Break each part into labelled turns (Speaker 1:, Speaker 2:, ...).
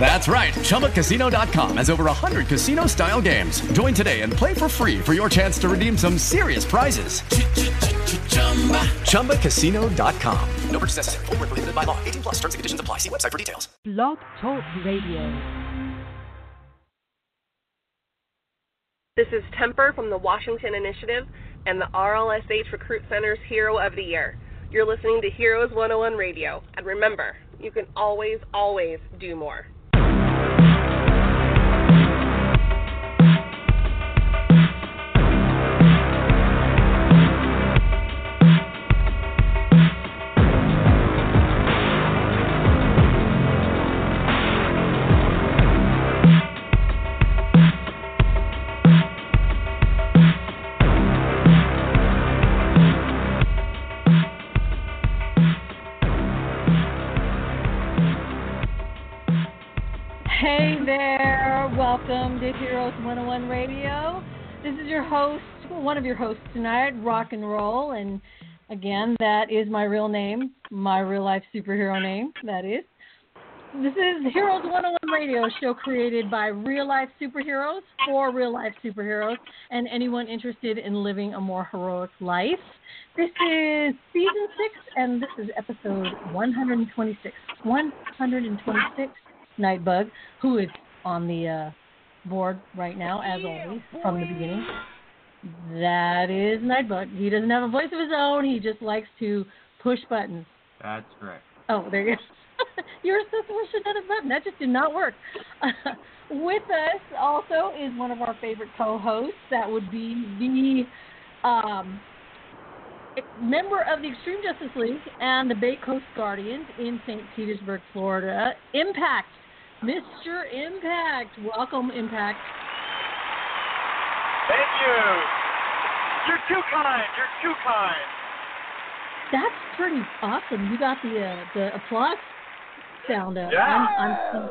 Speaker 1: That's right. ChumbaCasino.com has over 100 casino style games. Join today and play for free for your chance to redeem some serious prizes. ChumbaCasino.com. No purchase necessary. Full prohibited by law. 18 plus terms and conditions apply. See website for details.
Speaker 2: Blog Talk Radio.
Speaker 3: This is Temper from the Washington Initiative and the RLSH Recruit Center's Hero of the Year. You're listening to Heroes 101 Radio. And remember, you can always, always do more.
Speaker 4: To Heroes 101 Radio. This is your host, one of your hosts tonight, Rock and Roll, and again, that is my real name, my real life superhero name, that is. This is Heroes 101 Radio, show created by real life superheroes for real life superheroes and anyone interested in living a more heroic life. This is season six, and this is episode 126. 126, Nightbug, who is on the uh, board right now, as always, from the beginning. That is Nightbug. He doesn't have a voice of his own. He just likes to push buttons.
Speaker 5: That's correct.
Speaker 4: Oh, there you go. you were supposed to push another button. That just did not work. with us also is one of our favorite co-hosts. That would be the um, member of the Extreme Justice League and the Bay Coast Guardians in St. Petersburg, Florida. Impact Mr. Impact. Welcome, Impact.
Speaker 6: Thank you. You're too kind. You're too kind.
Speaker 4: That's pretty awesome. You got the uh, the applause sound up.
Speaker 6: Yeah.
Speaker 4: I'm, I'm,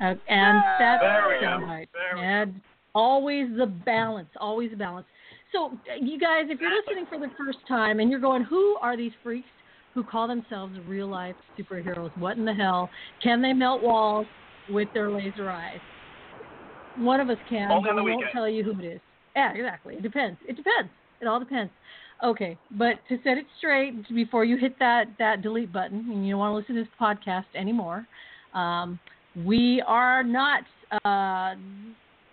Speaker 4: uh, and that's right. And always the balance. Always the balance. So, you guys, if you're listening for the first time and you're going, who are these freaks who call themselves real life superheroes? What in the hell? Can they melt walls? With their laser eyes. One of us can,
Speaker 6: Only
Speaker 4: but we won't tell you who it is. Yeah, exactly. It depends. It depends. It all depends. Okay, but to set it straight before you hit that that delete button and you don't want to listen to this podcast anymore, um, we are not uh,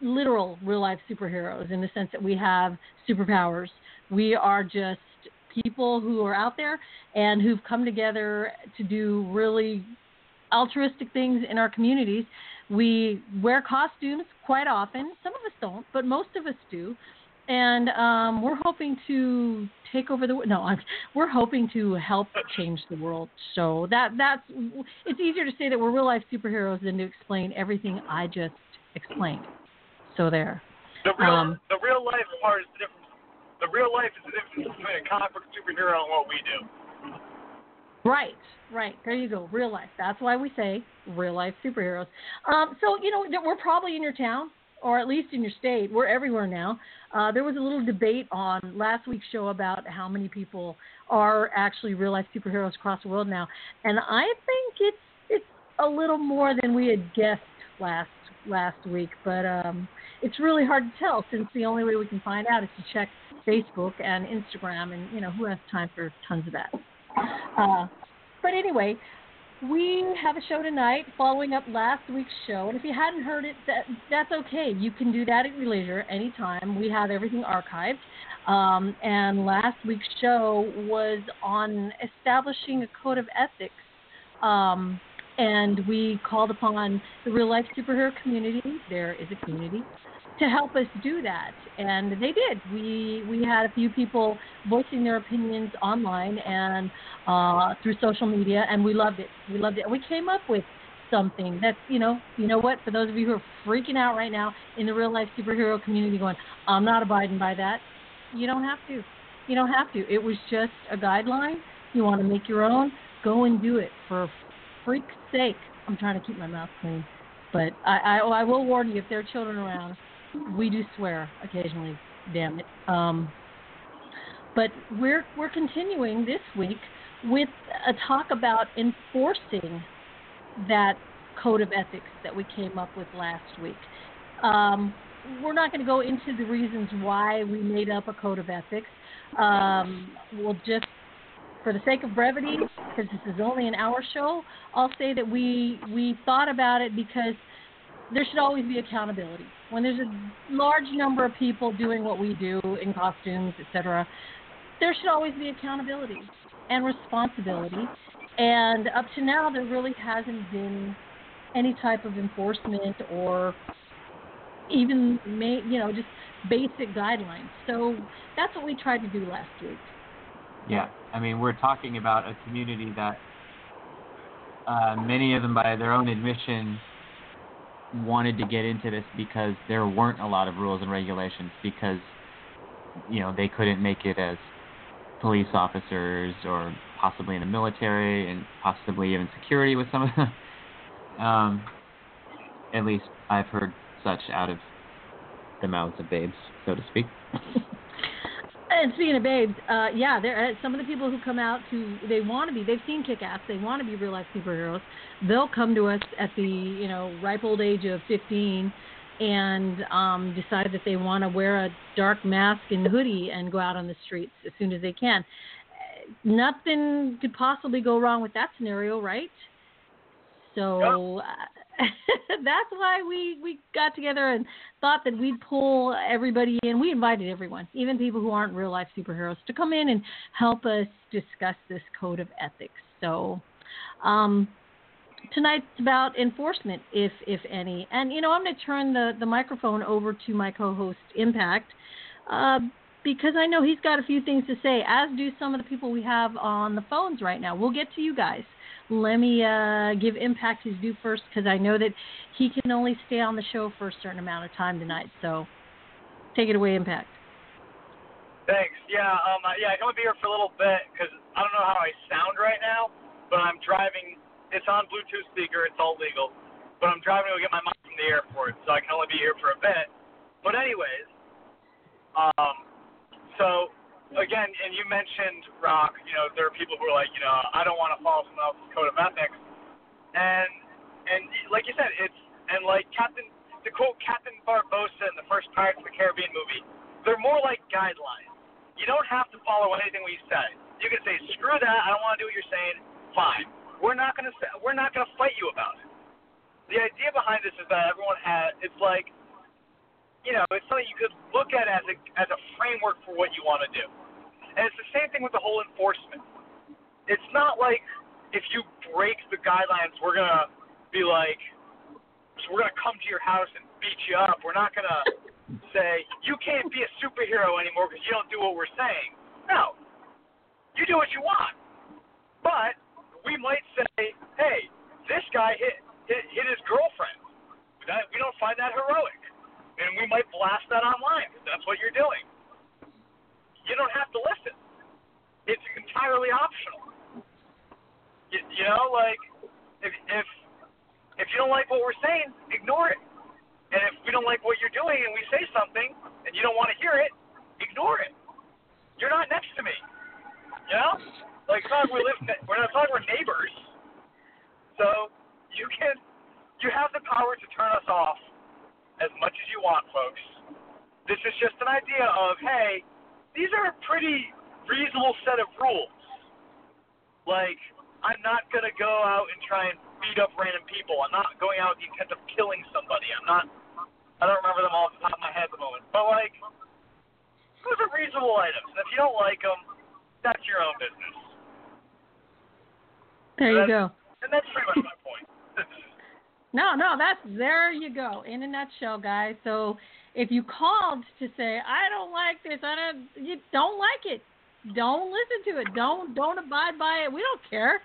Speaker 4: literal real life superheroes in the sense that we have superpowers. We are just people who are out there and who've come together to do really altruistic things in our communities. We wear costumes quite often. Some of us don't, but most of us do. And um, we're hoping to take over the world. no. I'm, we're hoping to help change the world. So that that's it's easier to say that we're real life superheroes than to explain everything I just explained. So there.
Speaker 6: The real,
Speaker 4: Um,
Speaker 6: the real life part is the difference. The real life is the difference between a comic book superhero and what we do.
Speaker 4: Right, right. There you go. Real life. That's why we say real life superheroes. Um, so you know we're probably in your town, or at least in your state. We're everywhere now. Uh, there was a little debate on last week's show about how many people are actually real life superheroes across the world now, and I think it's it's a little more than we had guessed last last week. But um, it's really hard to tell since the only way we can find out is to check Facebook and Instagram, and you know who has time for tons of that. Uh, but anyway, we have a show tonight following up last week's show. And if you hadn't heard it, that, that's okay. You can do that at your leisure anytime. We have everything archived. Um, and last week's show was on establishing a code of ethics. Um, and we called upon the real life superhero community. There is a community to help us do that, and they did. We we had a few people voicing their opinions online and uh, through social media, and we loved it. We loved it. We came up with something that's you know you know what for those of you who are freaking out right now in the real life superhero community, going, I'm not abiding by that. You don't have to. You don't have to. It was just a guideline. You want to make your own, go and do it for freak's sake. I'm trying to keep my mouth clean, but I, I, I will warn you if there are children around, we do swear occasionally. Damn it. Um, but we're we're continuing this week with a talk about enforcing that code of ethics that we came up with last week. Um, we're not going to go into the reasons why we made up a code of ethics. Um, we'll just, for the sake of brevity, because this is only an hour show, I'll say that we we thought about it because there should always be accountability. When there's a large number of people doing what we do in costumes, etc., there should always be accountability and responsibility. And up to now, there really hasn't been any type of enforcement or even you know just basic guidelines. So that's what we tried to do last week.
Speaker 5: Yeah, I mean we're talking about a community that uh, many of them, by their own admission, wanted to get into this because there weren't a lot of rules and regulations because you know they couldn't make it as police officers or possibly in the military and possibly even security with some of them. Um, at least I've heard such out of the mouths of babes, so to speak.
Speaker 4: and speaking of babes, uh, yeah, there uh, some of the people who come out to they want to be they've seen Kick Ass, they want to be real life superheroes. They'll come to us at the you know ripe old age of 15 and um, decide that they want to wear a dark mask and hoodie and go out on the streets as soon as they can. Nothing could possibly go wrong with that scenario, right? So uh, that's why we we got together and thought that we'd pull everybody in. We invited everyone, even people who aren't real life superheroes, to come in and help us discuss this code of ethics. So um, tonight's about enforcement, if if any. And you know, I'm going to turn the the microphone over to my co-host Impact. Uh, because I know he's got a few things to say, as do some of the people we have on the phones right now. We'll get to you guys let me uh, give Impact his due first because I know that he can only stay on the show for a certain amount of time tonight. So take it away, Impact.
Speaker 6: Thanks. Yeah, um, yeah, I can only be here for a little bit because I don't know how I sound right now, but I'm driving. It's on Bluetooth speaker. It's all legal, but I'm driving to get my mom from the airport, so I can only be here for a bit. But anyways, um, so again, and you mentioned rock. You know, there are people who are like, you know, I don't want to follow someone else's code of ethics, and and like you said, it's and like Captain to quote Captain Barbossa in the first Pirates of the Caribbean movie, they're more like guidelines. You don't have to follow anything we say. You can say, screw that, I don't want to do what you're saying. Fine. We're not gonna say, we're not gonna fight you about it. The idea behind this is that everyone has. It's like you know, it's something you could look at as a as a framework for what you want to do. And it's the same thing with the whole enforcement. It's not like if you break the guidelines, we're gonna be like, so we're gonna come to your house and beat you up. We're not gonna say you can't be a superhero anymore because you don't do what we're saying. No, you do what you want. But we might say, hey, this guy hit hit, hit his girlfriend. That, we don't find that heroic, and we might blast that online that's what you're doing you don't have to listen. It's entirely optional. You, you know, like if if if you don't like what we're saying, ignore it. And if we don't like what you're doing and we say something and you don't want to hear it, ignore it. You're not next to me. You know, like we live. We're not talking we're neighbors. So you can you have the power to turn us off as much as you want, folks. This is just an idea of hey, these are a pretty reasonable set of rules. Like, I'm not going to go out and try and beat up random people. I'm not going out with the intent of killing somebody. I'm not, I don't remember them all off the top of my head at the moment. But, like, those are reasonable items. And if you don't like them, that's your own business.
Speaker 4: There you go.
Speaker 6: And that's pretty much my point.
Speaker 4: No, no, that's there you go. In a nutshell, guys. So if you called to say I don't like this, I don't, you don't like it, don't listen to it, don't don't abide by it. We don't care.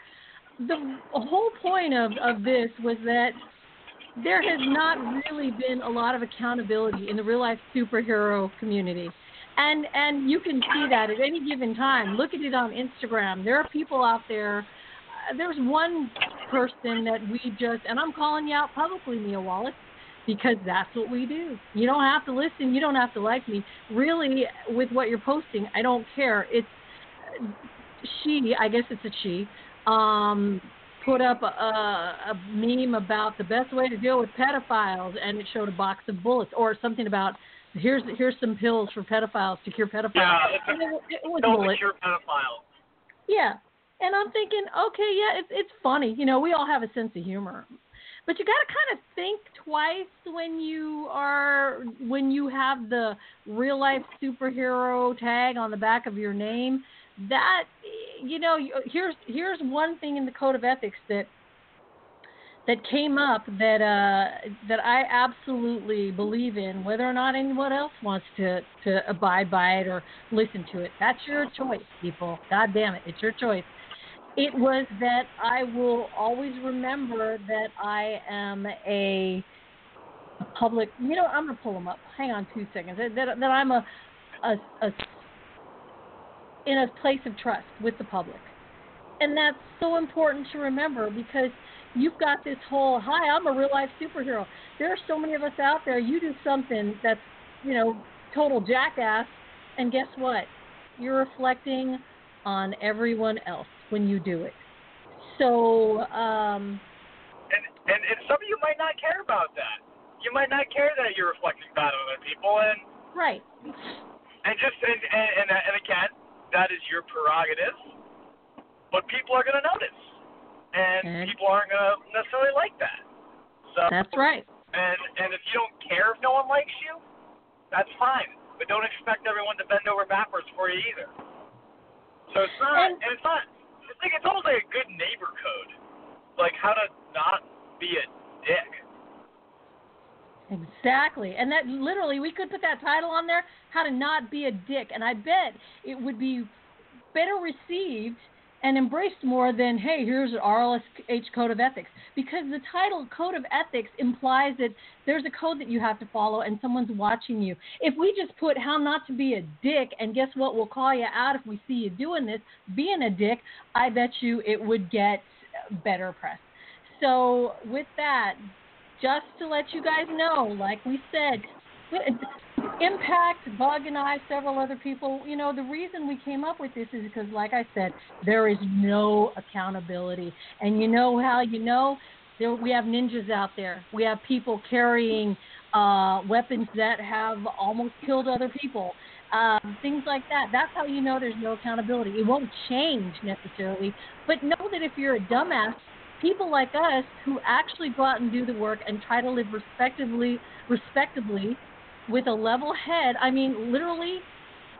Speaker 4: The whole point of of this was that there has not really been a lot of accountability in the real life superhero community. And and you can see that at any given time. Look at it on Instagram. There are people out there there's one person that we just, and I'm calling you out publicly, Mia Wallace, because that's what we do. You don't have to listen. You don't have to like me. Really, with what you're posting, I don't care. It's she. I guess it's a she. Um, put up a, a meme about the best way to deal with pedophiles, and it showed a box of bullets or something about here's here's some pills for pedophiles to cure pedophiles.
Speaker 6: Yeah, it's a,
Speaker 4: it, it was bullets.
Speaker 6: cure pedophiles.
Speaker 4: Yeah. And I'm thinking, okay, yeah, it's it's funny. You know, we all have a sense of humor. But you got to kind of think twice when you are when you have the real life superhero tag on the back of your name. That you know, here's here's one thing in the code of ethics that that came up that uh, that I absolutely believe in, whether or not anyone else wants to to abide by it or listen to it. That's your choice, people. God damn it, it's your choice. It was that I will always remember that I am a public. You know, I'm gonna pull them up. Hang on two seconds. That that, I'm a, a a in a place of trust with the public, and that's so important to remember because you've got this whole hi i'm a real life superhero there are so many of us out there you do something that's you know total jackass and guess what you're reflecting on everyone else when you do it so um
Speaker 6: And, and and some of you might not care about that. You might not care that you're reflecting bad on other people, and
Speaker 4: right
Speaker 6: and just and and and, and again, that is your prerogative. But people are going to notice, and
Speaker 4: And-
Speaker 6: people aren't going to necessarily like that. So
Speaker 4: that's right
Speaker 6: And and if you don't care if no one likes you, that's fine. But don't expect everyone to bend over backwards for you either. So it's not,
Speaker 4: And-
Speaker 6: and, it's not. It's like it's almost like a good neighbor code, like how to not be a dick.
Speaker 4: Exactly. And that literally, we could put that title on there How to Not Be a Dick. And I bet it would be better received and embraced more than, hey, here's an RLSH Code of Ethics. Because the title Code of Ethics implies that there's a code that you have to follow and someone's watching you. If we just put How Not to Be a Dick, and guess what? We'll call you out if we see you doing this, being a dick, I bet you it would get better press. So, with that, just to let you guys know, like we said, Impact, Bug, and I, several other people, you know, the reason we came up with this is because, like I said, there is no accountability. And you know how you know? There, we have ninjas out there. We have people carrying uh, weapons that have almost killed other people. Um, things like that. That's how you know there's no accountability. It won't change necessarily, but know that if you're a dumbass, people like us who actually go out and do the work and try to live respectively, respectably, with a level head. I mean, literally,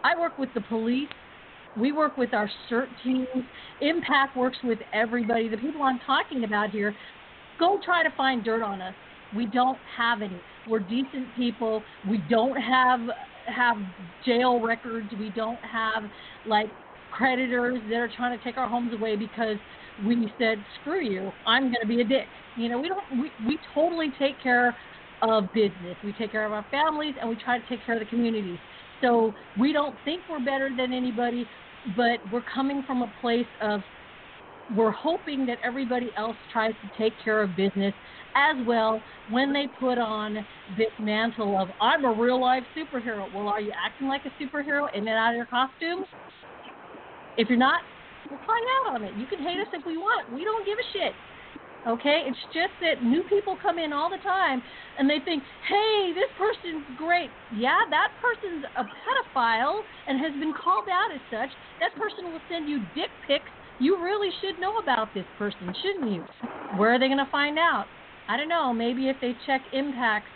Speaker 4: I work with the police. We work with our CERT teams. Impact works with everybody. The people I'm talking about here, go try to find dirt on us. We don't have any. We're decent people. We don't have have jail records. We don't have like creditors that are trying to take our homes away because we said screw you. I'm going to be a dick. You know, we don't. We we totally take care of business. We take care of our families and we try to take care of the communities. So we don't think we're better than anybody, but we're coming from a place of we're hoping that everybody else tries to take care of business as well when they put on this mantle of I'm a real life superhero. Well, are you acting like a superhero in and out of your costumes? If you're not, we'll find out on it. You can hate us if we want. We don't give a shit. Okay? It's just that new people come in all the time and they think, hey, this person's great. Yeah, that person's a pedophile and has been called out as such. That person will send you dick pics. You really should know about this person, shouldn't you? Where are they going to find out? I don't know. Maybe if they check Impact's,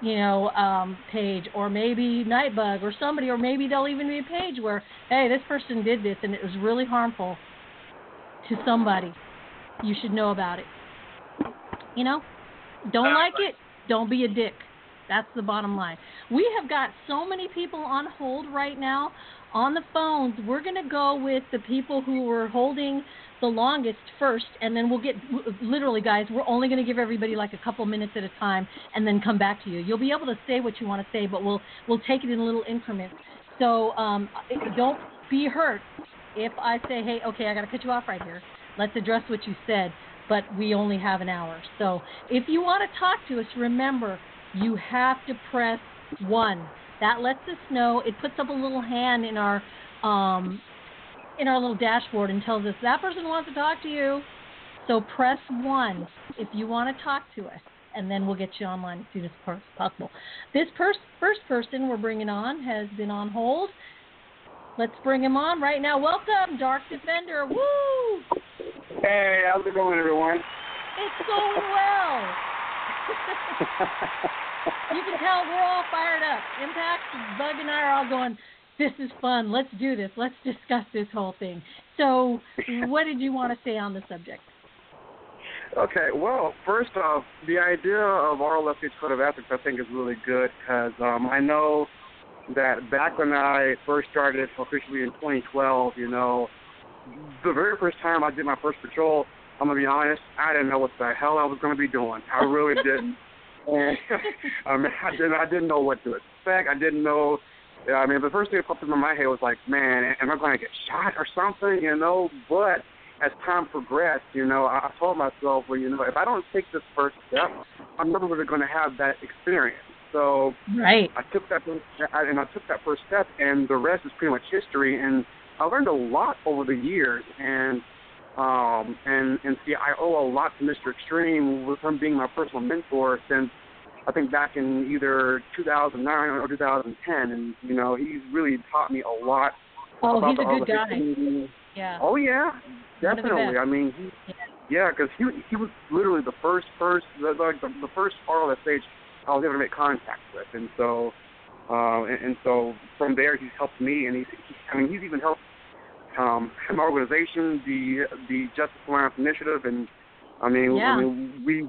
Speaker 4: you know, um, page, or maybe Nightbug, or somebody, or maybe there'll even be a page where, hey, this person did this and it was really harmful to somebody. You should know about it. You know, don't like it, don't be a dick. That's the bottom line. We have got so many people on hold right now on the phones. We're going to go with the people who were holding the longest first, and then we'll get literally, guys. We're only going to give everybody like a couple minutes at a time, and then come back to you. You'll be able to say what you want to say, but we'll we'll take it in little increments. So um, don't be hurt if I say, hey, okay, I got to cut you off right here. let's address what you said, but we only have an hour. So if you want to talk to us, remember you have to press one. That lets us know. It puts up a little hand in our um, in our little dashboard and tells us that person wants to talk to you. So press one if you want to talk to us, and then we'll get you online as soon as possible. This pers- first person we're bringing on has been on hold. Let's bring him on right now. Welcome, Dark Defender. Woo!
Speaker 7: Hey, how's it going, everyone?
Speaker 4: It's going well. you can tell we're all fired up. Impact, Bug, and I are all going. This is fun. Let's do this. Let's discuss this whole thing. So, what did you want to say on the subject?
Speaker 7: Okay, well, first off, the idea of RLSH Code of Ethics I think is really good because um, I know that back when I first started officially in 2012, you know, the very first time I did my first patrol, I'm gonna be honest, I didn't know what the hell I was gonna be doing. I really didn't. And I mean, I didn't, I didn't know what to expect. I didn't know. I mean, the first thing that popped into my head was like, man, am I going to get shot or something? You know. But as time progressed, you know, I, I told myself, well, you know, if I don't take this first step, I'm never really going to have that experience. So
Speaker 4: right.
Speaker 7: I took that and I took that first step, and the rest is pretty much history. And I learned a lot over the years, and um, and and see, I owe a lot to Mr. Extreme with him being my personal mentor since I think back in either 2009 or 2010, and you know he's really taught me a lot.
Speaker 4: Oh,
Speaker 7: about
Speaker 4: he's
Speaker 7: the
Speaker 4: a good guy.
Speaker 7: Community.
Speaker 4: Yeah.
Speaker 7: Oh yeah,
Speaker 4: One of the
Speaker 7: definitely. I mean, he,
Speaker 4: Yeah.
Speaker 7: yeah, because he he was literally the first first the, like the, the first RLSH I was able to make contact with, and so uh, and, and so from there he's helped me, and he's he, I mean he's even helped um, my organization, the the Justice Alliance Initiative, and I mean
Speaker 4: Yeah.
Speaker 7: I mean we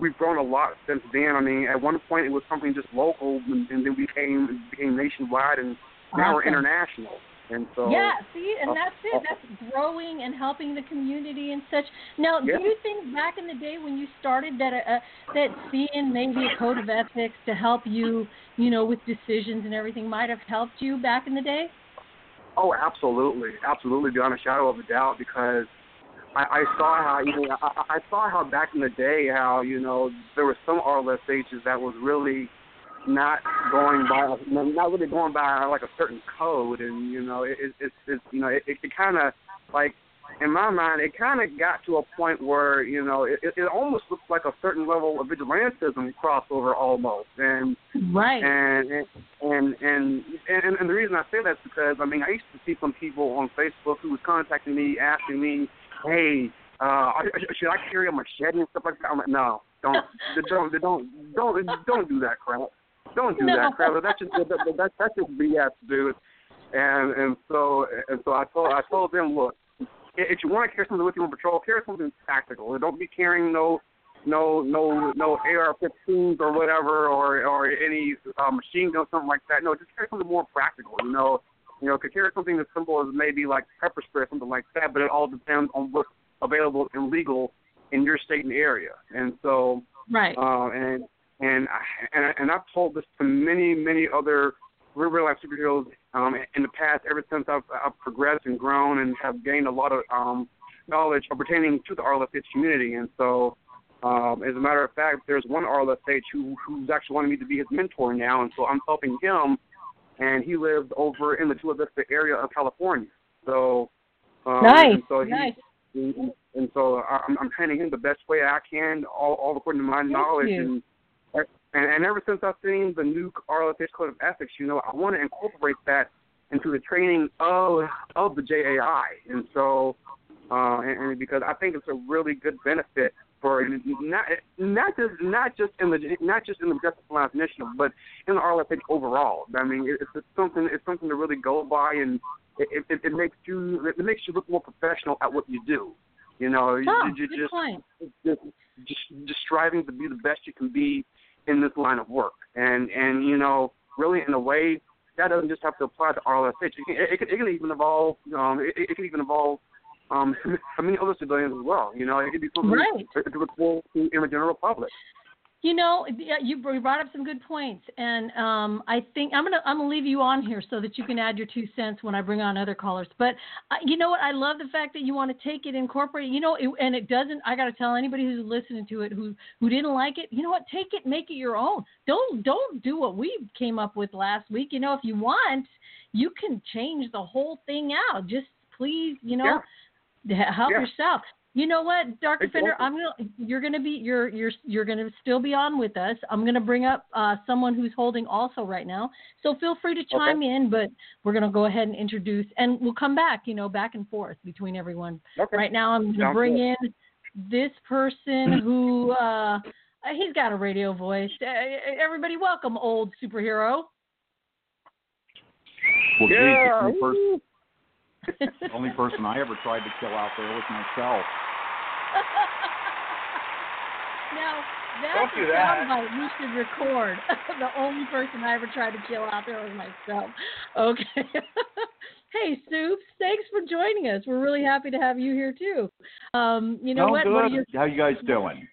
Speaker 7: we've grown a lot since then. I mean at one point it was something just local, and, and then we became it became nationwide, and now we're international, and so
Speaker 4: yeah, see, and
Speaker 7: uh,
Speaker 4: that's it.
Speaker 7: uh,
Speaker 4: That's growing and helping the community and such. Now,
Speaker 7: Yeah.
Speaker 4: do you think back in the day when you started that uh, that seeing maybe a code of ethics to help you, you know, with decisions and everything might have helped you back in the day?
Speaker 7: Oh, absolutely, absolutely, beyond a shadow of a doubt, because I, I saw how you know I, I saw how back in the day how you know there were some RLSHs that was really not going by not really going by like a certain code, and you know it, it, it's it's you know it, it kind of like in my mind it kind of got to a point where you know it, it, almost looked like a certain level of vigilantism crossover almost, and
Speaker 4: Right.
Speaker 7: and and and and, and, and the reason I say that is because I mean I used to see some people on Facebook who was contacting me asking me, hey, uh, should I carry a machete and stuff like that? I'm like, no, don't, don't, don't, don't, don't do that crap. Don't do
Speaker 4: No.
Speaker 7: that crap. That's just that, that, that, that's just BS, dude. And and so and so I told I told them, look, if you want to carry something with you on patrol, carry something tactical. Don't be carrying no no no no AR-15s or whatever or or any uh, machine gun something like that. No, just carry something more practical. You know, you know, could carry something as simple as maybe like pepper spray or something like that. But it all depends on what's available and legal in your state and area. And so
Speaker 4: right.
Speaker 7: uh, and and I- and I- and I've told this to many many other real life superheroes um, in the past. Ever since I've, I've progressed and grown and have gained a lot of um, knowledge pertaining to the RLSH community, and so. Um, as a matter of fact, there's one RLSH who who's actually wanting me to be his mentor now, and so I'm helping him. And he lives over in the Chula Vista area of California. So um,
Speaker 4: nice.
Speaker 7: And so he,
Speaker 4: nice.
Speaker 7: and, and so I'm, I'm training him the best way I can, all, all according to my knowledge.
Speaker 4: you.
Speaker 7: And, and and ever since I've seen the new RLSH Code of Ethics, you know, I want to incorporate that into the training of of the JAI. And so, uh, and, and because I think it's a really good benefit for not not just not just in the not just in the Justice Alliance Initiative, but in the RLSH overall. I mean, it- it's, it's something it's something to really go by, and it, it, it makes you it makes you look more professional at what you do. You know, you,
Speaker 4: Oh,
Speaker 7: you
Speaker 4: good
Speaker 7: just just just just striving to be the best you can be in this line of work, and and you know, really in a way that doesn't just have to apply to RLSH. It can, it, can, it can even involve um, it, it can even involve um, many other civilians as well. You know, it could be something
Speaker 4: Right.
Speaker 7: forward to in the general public.
Speaker 4: You know, yeah, you brought up some good points, and um, I think I'm gonna I'm gonna leave you on here so that you can add your two cents when I bring on other callers. But uh, you know what? I love the fact that you want to take it, incorporate. You know, it, and it doesn't. I got to tell anybody who's listening to it who who didn't like it. You know what? Take it, make it your own. Don't don't do what we came up with last week. You know, if you want, you can change the whole thing out. Just please, you know,
Speaker 7: Yeah.
Speaker 4: help
Speaker 7: Yeah.
Speaker 4: yourself. You know what, Dark Defender, I'm gonna you're gonna be you're you're you're gonna still be on with us. I'm gonna bring up uh, someone who's holding also right now. So feel free to chime in, but we're gonna go ahead and introduce and we'll come back, you know, back and forth between everyone.
Speaker 7: Okay.
Speaker 4: Right now I'm gonna
Speaker 7: Sounds
Speaker 4: bring
Speaker 7: good.
Speaker 4: in this person who uh he's got a radio voice. Uh, everybody welcome old superhero.
Speaker 8: Well,
Speaker 7: Yeah.
Speaker 8: the, only person, the only person I ever tried to kill out there was myself.
Speaker 4: now that's
Speaker 6: Don't do
Speaker 4: a
Speaker 6: that.
Speaker 4: soundbite we should record. the only person I ever tried to kill out there was myself. Okay. hey, Soups, thanks for joining us. We're really happy to have you here too. Um, you know
Speaker 8: oh,
Speaker 4: what?
Speaker 8: good.
Speaker 4: What are you
Speaker 8: How you guys doing?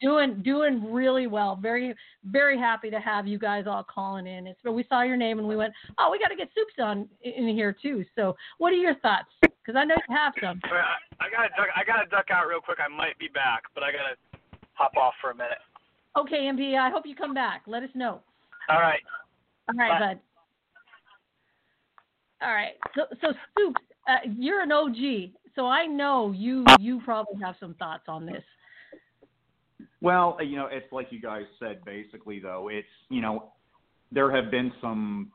Speaker 4: Doing? Doing really well. Very, very happy to have you guys all calling in. It's we saw your name and we went, oh, we got to get Soups on in here too. So, what are your thoughts? Because I know you have some.
Speaker 6: I, I gotta duck. I gotta duck out real quick. I might be back, but I gotta hop off for a minute.
Speaker 4: Okay, MP, I hope you come back. Let us know.
Speaker 6: All right.
Speaker 4: All right,
Speaker 6: Bye.
Speaker 4: bud. All right. So, so Soups, uh, you're an OG, so I know you you probably have some thoughts on this.
Speaker 8: Well, uh, you know, it's like you guys said. Basically, though, it's you know, there have been some.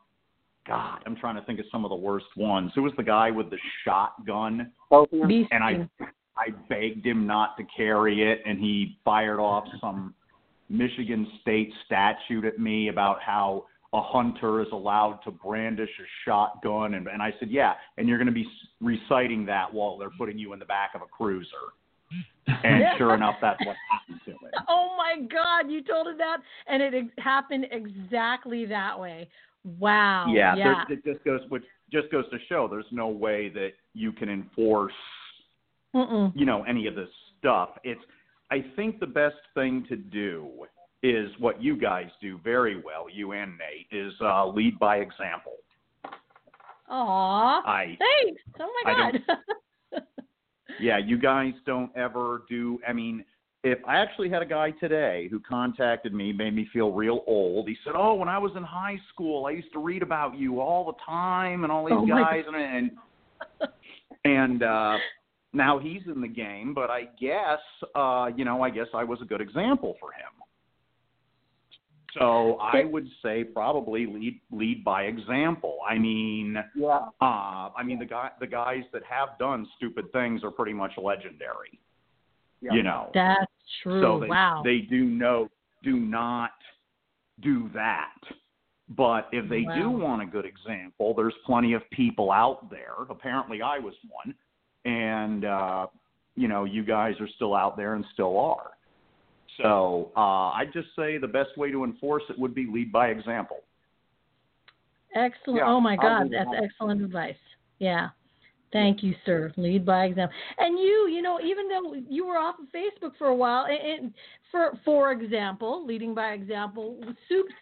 Speaker 8: God, I'm trying to think of some of the worst ones. Who was the guy with the shotgun?
Speaker 4: Beast
Speaker 8: and I I begged him not to carry it, and he fired off some Michigan State statute at me about how a hunter is allowed to brandish a shotgun, and, and I said, yeah, and you're going to be reciting that while they're putting you in the back of a cruiser. And sure enough, that's what happened to me.
Speaker 4: Oh my God, you told him that, and it ex- happened exactly that way. Wow.
Speaker 8: yeah,
Speaker 4: Yeah.
Speaker 8: There, it just goes which just goes to show there's no way that you can enforce
Speaker 4: Mm-mm.
Speaker 8: you know any of this stuff it's i think the best thing to do is what you guys do very well you and nate is uh lead by example
Speaker 4: Aw.
Speaker 8: i
Speaker 4: Thanks. Oh my God.
Speaker 8: yeah you guys don't ever do i mean if i actually had a guy today who contacted me made me feel real old. He said oh when i was in high school i used to read about you all the time and all these
Speaker 4: Oh,
Speaker 8: guys and and and uh now he's in the game but i guess uh you know i guess i was a good example for him so i would say probably lead lead by example i mean
Speaker 7: Yeah.
Speaker 8: uh i mean the guy the guys that have done stupid things are pretty much legendary
Speaker 7: Yeah.
Speaker 8: you know
Speaker 4: That's true.
Speaker 8: so they
Speaker 4: wow.
Speaker 8: they do know do not do that but if they do want a good example there's plenty of people out there apparently i was one and uh you know you guys are still out there and still are so uh i'd just say the best way to enforce it would be lead by example
Speaker 4: Excellent.
Speaker 7: Yeah,
Speaker 4: oh my God, that's
Speaker 7: that.
Speaker 4: excellent advice. Yeah. Thank you, sir. Lead by example. And you, you know, even though you were off of Facebook for a while, and for for example, leading by example, Soups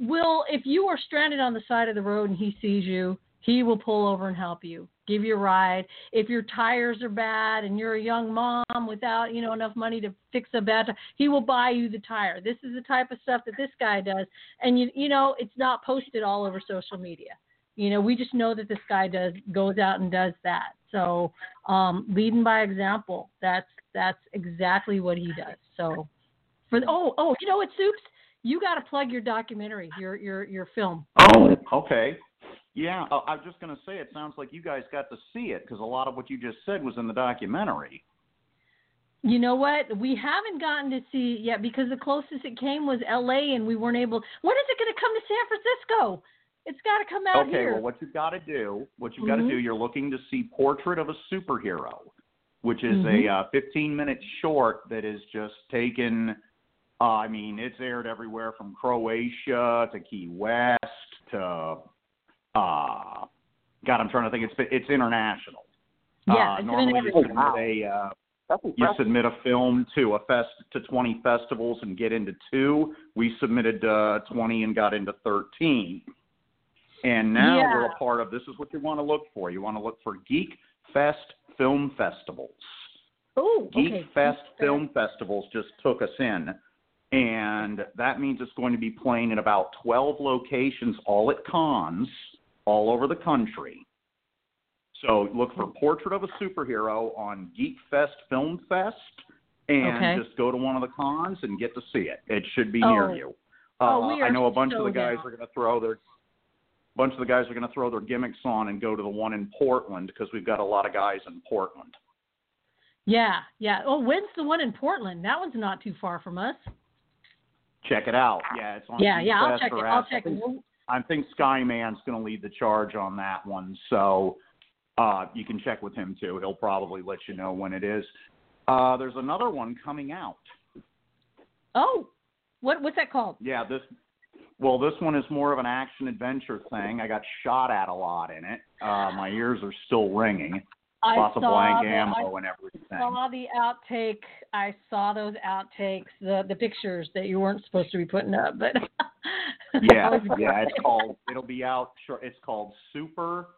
Speaker 4: will, if you are stranded on the side of the road and he sees you, he will pull over and help you, give you a ride. If your tires are bad and you're a young mom without, you know, enough money to fix a bad tire, he will buy you the tire. This is the type of stuff that this guy does, and you, you know, it's not posted all over social media. You know, we just know that this guy does goes out and does that. So, um, leading by example, that's that's exactly what he does. So, for the, oh oh, you know what, Soups, you got to plug your documentary, your your your film.
Speaker 8: Oh, okay. Yeah, uh, I was just going to say it sounds like you guys got to see it because a lot of what you just said was in the documentary.
Speaker 4: You know what? We haven't gotten to see it yet because the closest it came was L.A. and we weren't able. When is it going to come to San Francisco? It's got to come out
Speaker 8: okay,
Speaker 4: here. Okay.
Speaker 8: Well, what you've got to do, what you've got to do, you're looking to see Portrait of a Superhero, which is
Speaker 4: Mhm.
Speaker 8: a uh, 15 minute short that is just taken. Uh, I mean, it's aired everywhere from Croatia to Key West to. Uh, God, I'm trying to think. It's it's international.
Speaker 4: Yeah,
Speaker 8: uh,
Speaker 4: it's
Speaker 8: normally you
Speaker 4: everywhere.
Speaker 8: submit a uh, you submit a film to a fest to 20 festivals and get into two. We submitted uh, 20 and got into 13. And now
Speaker 4: Yeah.
Speaker 8: we're a part of. This is what you want to look for. You want to look for Geek Fest Film Festivals.
Speaker 4: Oh,
Speaker 8: Geek
Speaker 4: okay.
Speaker 8: Fest
Speaker 4: Geek
Speaker 8: Film Festivals just took us in, and that means it's going to be playing in about 12 locations, all at cons, all over the country. So look for Portrait of a Superhero on Geek Fest Film Fest, and
Speaker 4: Okay.
Speaker 8: just go to one of the cons and get to see it. It should be
Speaker 4: Oh.
Speaker 8: near you.
Speaker 4: Oh,
Speaker 8: Uh,
Speaker 4: we
Speaker 8: I know a bunch
Speaker 4: so
Speaker 8: of the guys
Speaker 4: down.
Speaker 8: are going to throw their bunch of the guys are going to throw their gimmicks on and go to the one in Portland because we've got a lot of guys in Portland.
Speaker 4: Yeah, yeah. Oh, when's the one in Portland? That one's not too far from us.
Speaker 8: Check it out. Yeah, it's on.
Speaker 4: Yeah,
Speaker 8: Geek
Speaker 4: yeah. I'll
Speaker 8: Fest
Speaker 4: check it. I'll check it.
Speaker 8: I think Skyman's going to lead the charge on that one, so uh, you can check with him too. He'll probably let you know when it is. Uh, there's another one coming out.
Speaker 4: Oh, what what's that called?
Speaker 8: Yeah, this. Well, this one is more of an action adventure thing. I got shot at a lot in it. Uh, my ears are still ringing.
Speaker 4: I
Speaker 8: Lots of
Speaker 4: saw
Speaker 8: blank
Speaker 4: the-
Speaker 8: ammo
Speaker 4: I
Speaker 8: and everything.
Speaker 4: saw the outtake. I saw those outtakes, the the pictures that you weren't supposed to be putting up, but
Speaker 8: Yeah, yeah. It's called. It'll be out. Sure, It's called Super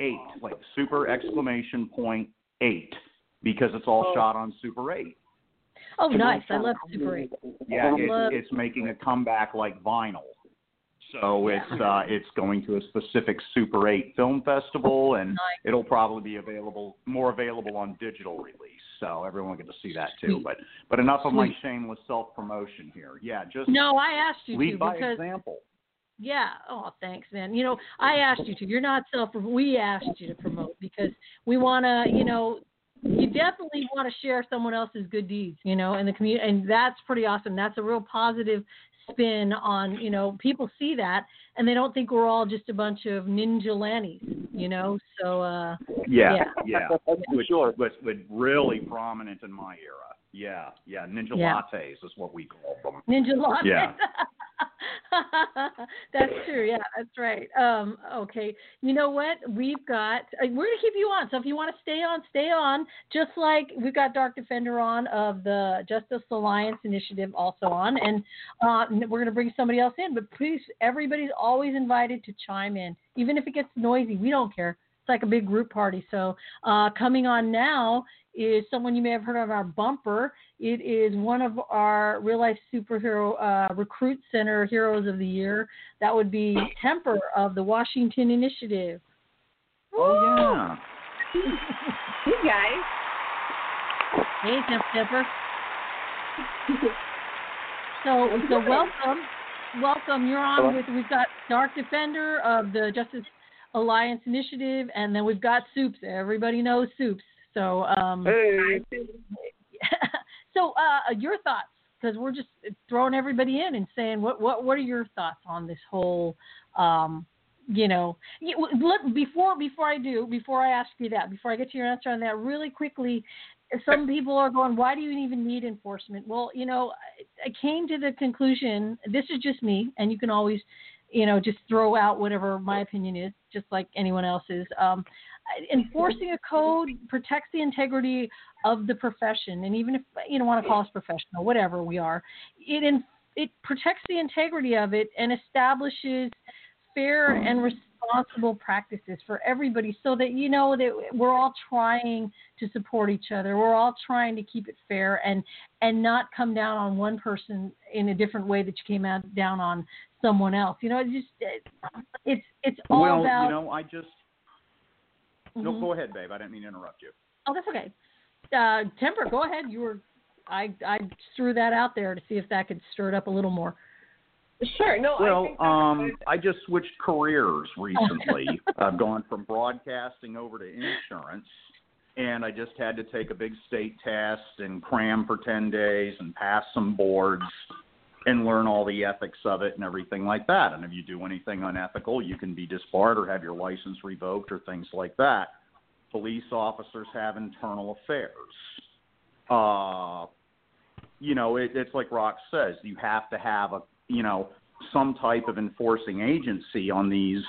Speaker 8: Eight, like Super exclamation point eight, because it's all oh. shot on Super Eight.
Speaker 4: Oh, nice! I love Super Eight.
Speaker 8: Yeah,
Speaker 4: I
Speaker 8: it's making a comeback like vinyl. So it's uh, it's going to a specific Super 8 film festival, and
Speaker 4: Nice.
Speaker 8: it'll probably be available more available on digital release. So everyone will get to see that too.
Speaker 4: Sweet.
Speaker 8: But but enough of my shameless self promotion here. Yeah, just
Speaker 4: No, I asked you
Speaker 8: lead
Speaker 4: to
Speaker 8: by
Speaker 4: because
Speaker 8: example.
Speaker 4: Yeah. Oh, thanks, man. You know, I asked you to. You're not self. We asked you to promote because we want to. You know, you definitely want to share someone else's good deeds. You know, in the community, and that's pretty awesome. That's a real positive spin on. You know, people see that and they don't think we're all just a bunch of ninja lannies. You know, so uh,
Speaker 8: Yeah,
Speaker 4: Yeah.
Speaker 8: yeah. Which
Speaker 7: sure.
Speaker 8: was, was really prominent in my era. Yeah, yeah. Ninja
Speaker 4: Yeah.
Speaker 8: lattes is what we called them.
Speaker 4: ninja lattes
Speaker 8: Yeah.
Speaker 4: that's true. Yeah, that's right. Um, okay. You know what? We've got. Uh, we're gonna keep you on. So if you want to stay on, stay on. Just like we've got Dark Defender on of the Justice Alliance Initiative also on, and uh, we're gonna bring somebody else in. But please, everybody's always invited to chime in, even if it gets noisy. We don't care. It's like a big group party. So uh, coming on now is someone you may have heard of our bumper. It is one of our real life superhero uh, recruit center heroes of the year. That would be Temper of the Washington Initiative.
Speaker 8: Oh yeah.
Speaker 3: Hey guys.
Speaker 4: Hey, Temper. So, so welcome, welcome. You're on with. We've got Dark Defender of the Justice Alliance Initiative, and then we've got Soups. Everybody knows Soups. So, um,
Speaker 7: Hey.
Speaker 4: so uh, your thoughts, because we're just throwing everybody in and saying, what what what are your thoughts on this whole, um, you know, look before before I do, before I ask you that, before I get to your answer on that, really quickly. Some people are going, why do you even need enforcement? Well, you know, I- I came to the conclusion. This is just me, and you can always, you know, just throw out whatever my opinion is, just like anyone else's. Um, enforcing a code protects the integrity of the profession, and even if you don't want to call us professional, whatever we are, it in, it protects the integrity of it and establishes fair and responsible practices for everybody, so that you know that we're all trying to support each other. We're all trying to keep it fair and and not come down on one person in a different way that you came out down on someone else. You know, it's just it's it's all
Speaker 8: well,
Speaker 4: about.
Speaker 8: you know, I just no.
Speaker 4: Mhm.
Speaker 8: Go ahead, babe. I didn't mean to interrupt you.
Speaker 4: Oh, that's okay. Uh, Temper, go ahead. You were, I, I threw that out there to see if that could stir it up a little more.
Speaker 3: Sure. No, I
Speaker 8: Well,
Speaker 3: think
Speaker 8: um,
Speaker 3: good.
Speaker 8: I just switched careers recently. I've gone from broadcasting over to insurance, and I just had to take a big state test and cram for 10 days and pass some boards and learn all the ethics of it and everything like that. And if you do anything unethical, you can be disbarred or have your license revoked or things like that. Police officers have internal affairs. Uh, you know, it, it's like Rock says, you have to have a, you know, some type of enforcing agency on these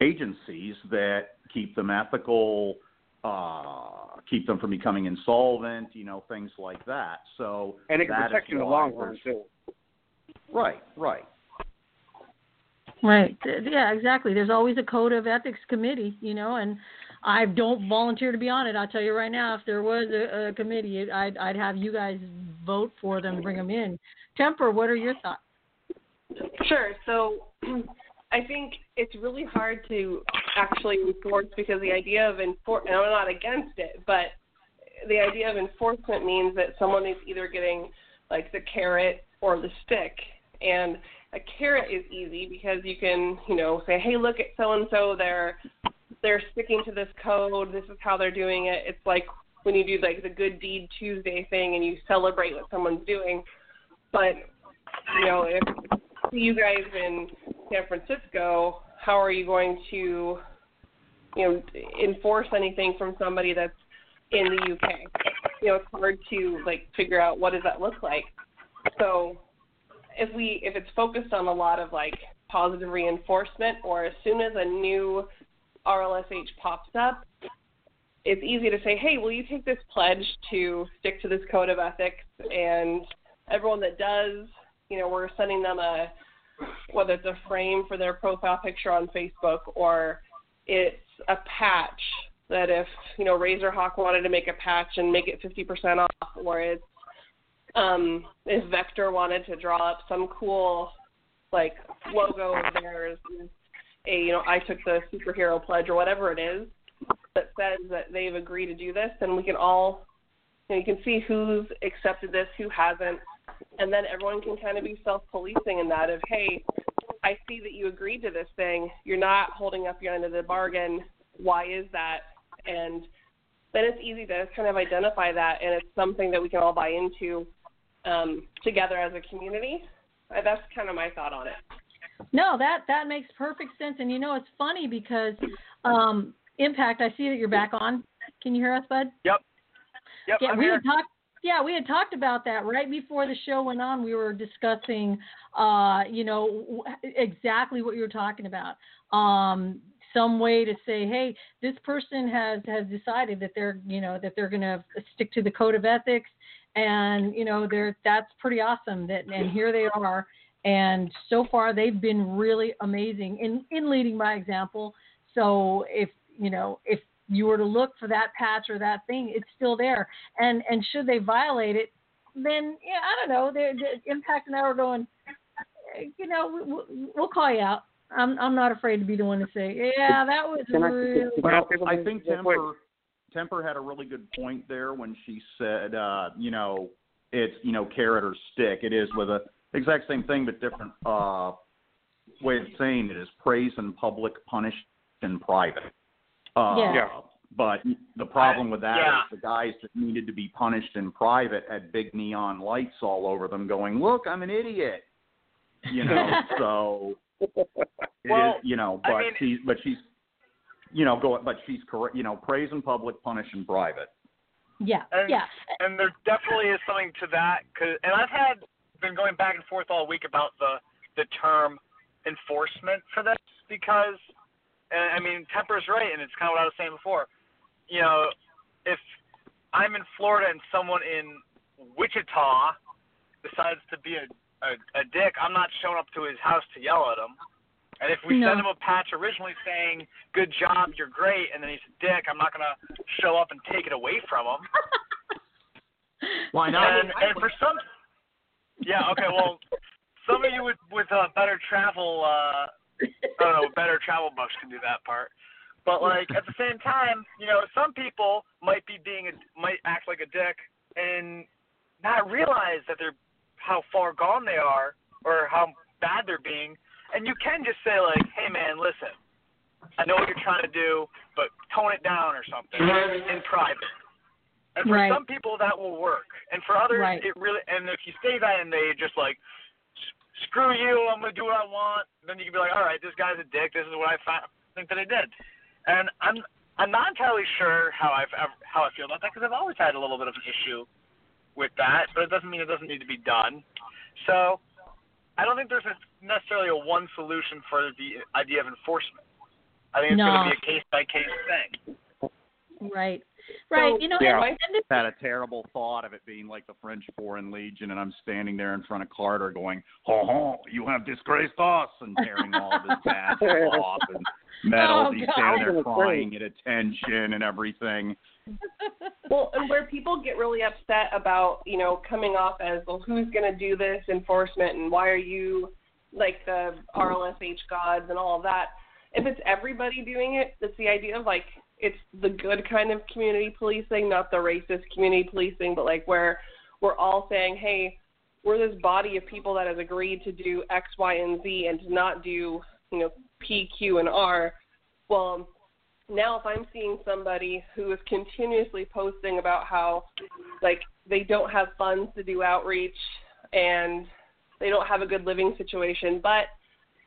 Speaker 8: agencies that keep them ethical, uh, keep them from becoming insolvent, you know, things like that. So
Speaker 7: and it can protect you in the long run too.
Speaker 8: Right, right.
Speaker 4: Right. Yeah, exactly. There's always a code of ethics committee, you know, and I don't volunteer to be on it. I'll tell you right now, if there was a, a committee, it- I'd, I'd have you guys vote for them, bring them in. Temper, what are your thoughts?
Speaker 3: Sure. So I think it's really hard to actually enforce because the idea of enfor and I'm not against it, but the idea of enforcement means that someone is either getting like the carrot or the stick. And a carrot is easy because you can, you know, say, "Hey, look at so and so. They're they're sticking to this code. This is how they're doing it." It's like when you do like the Good Deed Tuesday thing and you celebrate what someone's doing. But you know, if you guys in San Francisco, how are you going to, you know, enforce anything from somebody that's in the UK? You know, it's hard to like figure out what does that look like. So, if we if it's focused on a lot of like positive reinforcement, or as soon as a new RLSH pops up, it's easy to say, hey, will you take this pledge to stick to this code of ethics? And everyone that does, you know, we're sending them a whether it's a frame for their profile picture on Facebook or it's a patch that if you know Razorhawk wanted to make a patch and make it 50% off, or it's um, if Vector wanted to draw up some cool like logo of theirs, a you know I took the superhero pledge or whatever it is that says that they've agreed to do this, then we can all you, know, you can see who's accepted this, who hasn't, and then everyone can kind of be self-policing in that of hey, I see that you agreed to this thing. You're not holding up your end of the bargain. Why is that? And then it's easy to kind of identify that, and it's something that we can all buy into um, together as a community. Uh, That's kind of my thought on it.
Speaker 4: No, that that makes perfect sense. And you know, it's funny because um, Impact. I see that you're back on. Can you hear us, Bud?
Speaker 6: Yep. Yep.
Speaker 4: Yeah,
Speaker 6: I'm
Speaker 4: we
Speaker 6: here.
Speaker 4: had talked. Yeah, we had talked about that right before the show went on. We were discussing, uh, you know, exactly what you were talking about. Um, some way to say, hey, this person has has decided that they're, you know, that they're going to stick to the code of ethics, and you know, they're that's pretty awesome. That and here they are, and so far they've been really amazing in in leading by example. So if you know if you were to look for that patch or that thing, it's still there. And and should they violate it, then yeah, I don't know. They're, they're- Impact and I were going, you know, we- we'll, we'll call you out. I'm I'm not afraid to be the one to say, yeah, that was
Speaker 7: Can I-
Speaker 4: really.
Speaker 8: Well, I think
Speaker 7: real quick?
Speaker 8: Temper Temper had a really good point there when she said, uh, you know, it's you know carrot or stick. It is with a exact same thing but different uh, way of saying it is praise in public, punish in private. Uh,
Speaker 4: Yeah.
Speaker 7: Yeah.
Speaker 8: But the problem with that is
Speaker 6: yeah.
Speaker 8: the guys that needed to be punished in private had big neon lights all over them, going, "Look, I'm an idiot." You know, so it is,
Speaker 6: Well,
Speaker 8: you know,
Speaker 6: I
Speaker 8: but
Speaker 6: mean-
Speaker 8: she's but she's you know go but she's correct. You know, praise in public, punish in private.
Speaker 4: Yeah,
Speaker 6: And,
Speaker 4: yeah,
Speaker 6: and there definitely is something to that. Cause, and I've had been going back and forth all week about the the term enforcement for this because, and I mean, Temper's right, and it's kind of what I was saying before. You know, if I'm in Florida and someone in Wichita decides to be a, a a dick, I'm not showing up to his house to yell at him. And if we
Speaker 4: No.
Speaker 6: send him a patch originally saying "Good job, you're great," and then he's a dick, I'm not gonna show up and take it away from him.
Speaker 5: Why not?
Speaker 6: And, and for some, yeah, okay. Well, some of you with with uh, better travel, uh, I don't know, better travel bucks can do that part. But like at the same time, you know, some people might be being a, might act like a dick and not realize that they're how far gone they are or how bad they're being. And you can just say like, "Hey, man, listen, I know what you're trying to do, but tone it down or something in private." And for
Speaker 4: Right.
Speaker 6: some people that will work, and for others
Speaker 4: Right.
Speaker 6: it really. And if you say that and they just like, screw you, I'm gonna do what I want, then you can be like, all right, this guy's a dick. This is what I think that I did. And I'm I'm not entirely sure how I've how I feel about that because I've always had a little bit of an issue with that, but it doesn't mean it doesn't need to be done. So I don't think there's a, necessarily a one solution for the idea of enforcement. I think it's
Speaker 4: No.
Speaker 6: going to be a case by case thing.
Speaker 4: Right. Right.
Speaker 3: So,
Speaker 4: you know,
Speaker 8: yeah.
Speaker 4: and, and this,
Speaker 8: had a terrible thought of it being like the French Foreign Legion, and I'm standing there in front of Carter going, "Ha ha! You have disgraced us!" and tearing all of his badges off and medals.
Speaker 4: Oh,
Speaker 8: He's standing there crying at attention and everything.
Speaker 3: Well, and where people get really upset about, you know, coming off as, well, who's going to do this enforcement and why are you like the RLSH gods and all of that? If it's everybody doing it, it's the idea of like it's the good kind of community policing, not the racist community policing, but like where we're all saying, hey, we're this body of people that has agreed to do X, Y, and Z and to not do, you know, P, Q, and R. Well, now if I'm seeing somebody who is continuously posting about how like they don't have funds to do outreach and they don't have a good living situation, but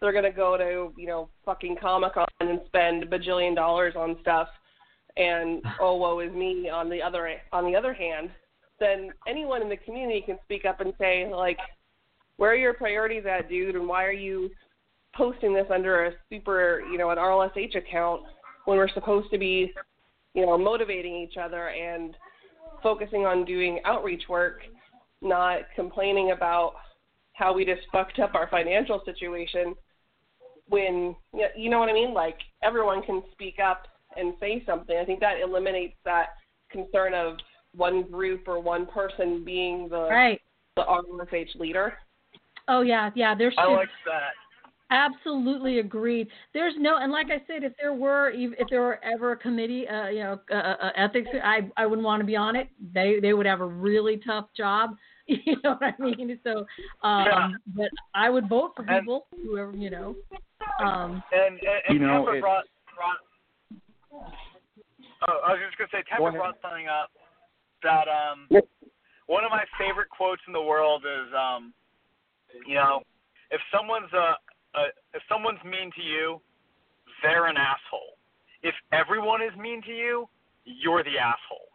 Speaker 3: they're gonna go to, you know, fucking Comic Con and spend a bajillion dollars on stuff and oh woe is me on the other on the other hand, then anyone in the community can speak up and say, like, where are your priorities at, dude, and why are you posting this under a super, you know, an RLSH account when we're supposed to be, you know, motivating each other and focusing on doing outreach work, not complaining about how we just fucked up our financial situation when you know what I mean? Like everyone can speak up and say something. I think that eliminates that concern of one group or one person being the
Speaker 4: right.
Speaker 3: the RLSH leader.
Speaker 4: Oh yeah, yeah. There's
Speaker 6: I like that.
Speaker 4: Absolutely agreed. There's no, and like I said, if there were, if there were ever a committee, uh, you know, uh, uh, ethics, I I wouldn't want to be on it. They they would have a really tough job. You know what I mean? So, um,
Speaker 6: Yeah.
Speaker 4: but I would vote for
Speaker 6: And-
Speaker 4: people, whoever you know. Um,
Speaker 6: And and, and
Speaker 8: You know,
Speaker 6: Temper
Speaker 8: it's-
Speaker 6: brought, brought Oh, I was just gonna say Temper
Speaker 8: ahead.
Speaker 6: brought something up that um one of my favorite quotes in the world is um you know if someone's uh, uh if someone's mean to you they're an asshole if everyone is mean to you you're the asshole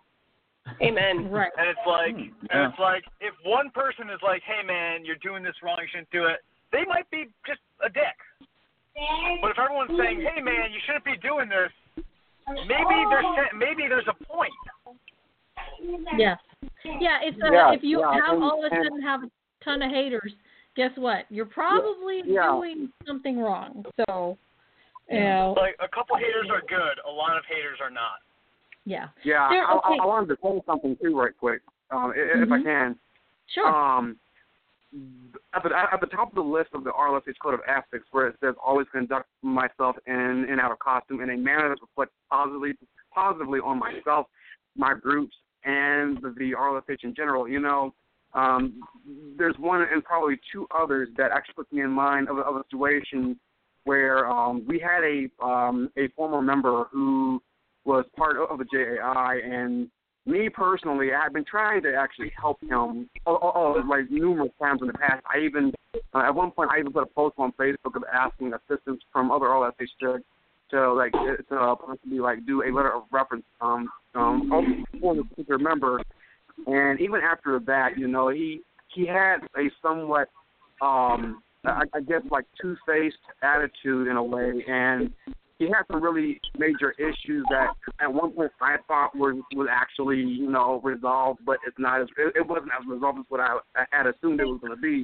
Speaker 3: Amen.
Speaker 4: right.
Speaker 6: and it's like
Speaker 8: Hmm,
Speaker 6: and it's like if one person is like hey man you're doing this wrong you shouldn't do it they might be just a dick but if everyone's saying hey man you shouldn't be doing this maybe there's maybe there's a point
Speaker 4: Yeah. Yeah. It's uh,
Speaker 7: Yeah,
Speaker 4: if you
Speaker 7: yeah,
Speaker 4: have
Speaker 7: and-
Speaker 4: all of a
Speaker 7: and-
Speaker 4: sudden have a ton of haters, guess what? You're probably
Speaker 7: Yeah.
Speaker 4: doing something wrong. So, you know,
Speaker 6: like a couple haters are good a lot of haters are not
Speaker 4: yeah.
Speaker 7: Yeah,
Speaker 4: There-
Speaker 7: I, I,
Speaker 4: okay.
Speaker 7: I wanted to say something too, right quick, um, i if I
Speaker 4: Mhm.
Speaker 7: can.
Speaker 4: Sure.
Speaker 7: Um, at the at the top of the list of the RLSH Code of Ethics, where it says always conduct myself in and out of costume in a manner that reflects positively positively on myself, my groups, and the, the RLSH in general. You know, um, there's one and probably two others that actually put me in mind of, a- of a situation where um, we had a um, a former member who was part of the JAI, and me personally, I had been trying to actually help him, like numerous times in the past. I even, uh, at one point, I even put a post on Facebook of asking assistance from other RLSH to, to like, to possibly like do a letter of reference, um, um, for the particular member. And even after that, you know, he he had a somewhat, um, I, I guess, like two-faced attitude in a way, and he had some really major issues that at one point I thought was was actually you know resolved, but it's not as it, it wasn't as resolved as what I, I had assumed it was going to be.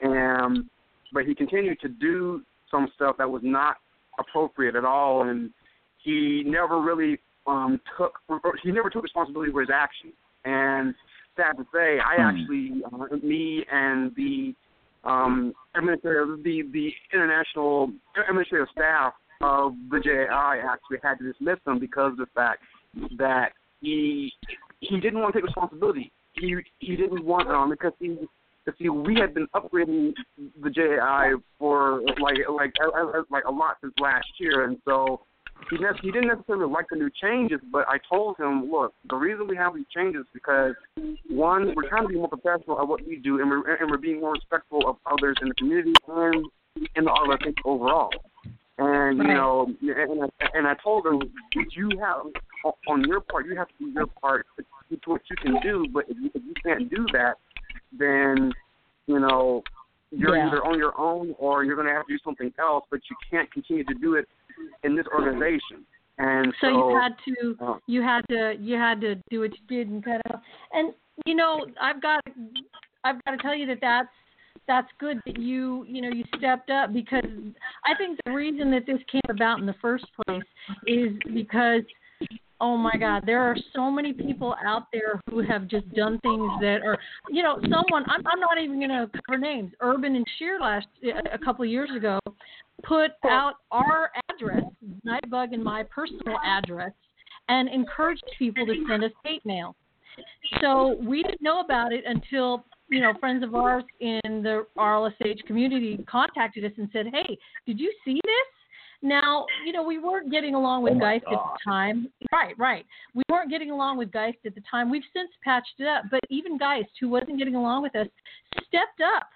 Speaker 7: And but he continued to do some stuff that was not appropriate at all, and he never really um took he never took responsibility for his actions. And sad to say, I
Speaker 8: Hmm.
Speaker 7: actually uh, me and the um administrative the the international administrative staff of the JAI actually had to dismiss him because of the fact that he he didn't want to take responsibility. He he didn't want um because he because see we had been upgrading the JAI for like like like a lot since last year, and so he ne- he didn't necessarily like the new changes. But I told him, look, the reason we have these changes is because one, we're trying to be more professional at what we do, and we're and we're being more respectful of others in the community and in the RLSH overall. And you know, and I, and I told him, you have on your part, you have to do your part to, to what you can do. But if you, if you can't do that, then you know you're
Speaker 4: Yeah.
Speaker 7: either on your own or you're going to have to do something else. But you can't continue to do it in this organization. And
Speaker 4: so,
Speaker 7: so,
Speaker 4: you had to
Speaker 7: uh,
Speaker 4: you had to you had to do what you did and kind of and you know I've got I've got to tell you that that's that's good that you you know you stepped up because I think the reason that this came about in the first place is because oh my god there are so many people out there who have just done things that are you know someone I'm, I'm not even going to cover names urban and sheer last a couple of years ago put out our address nightbug and my personal address and encouraged people to send us hate mail so we didn't know about it until you know friends of ours in the RLSH community contacted us and said, "Hey, did you see this?" Now, you know, we weren't getting along with
Speaker 8: Oh
Speaker 4: Geist at the time. Right, right. We weren't getting along with Geist at the time. We've since patched it up, but even Geist, who wasn't getting along with us, stepped up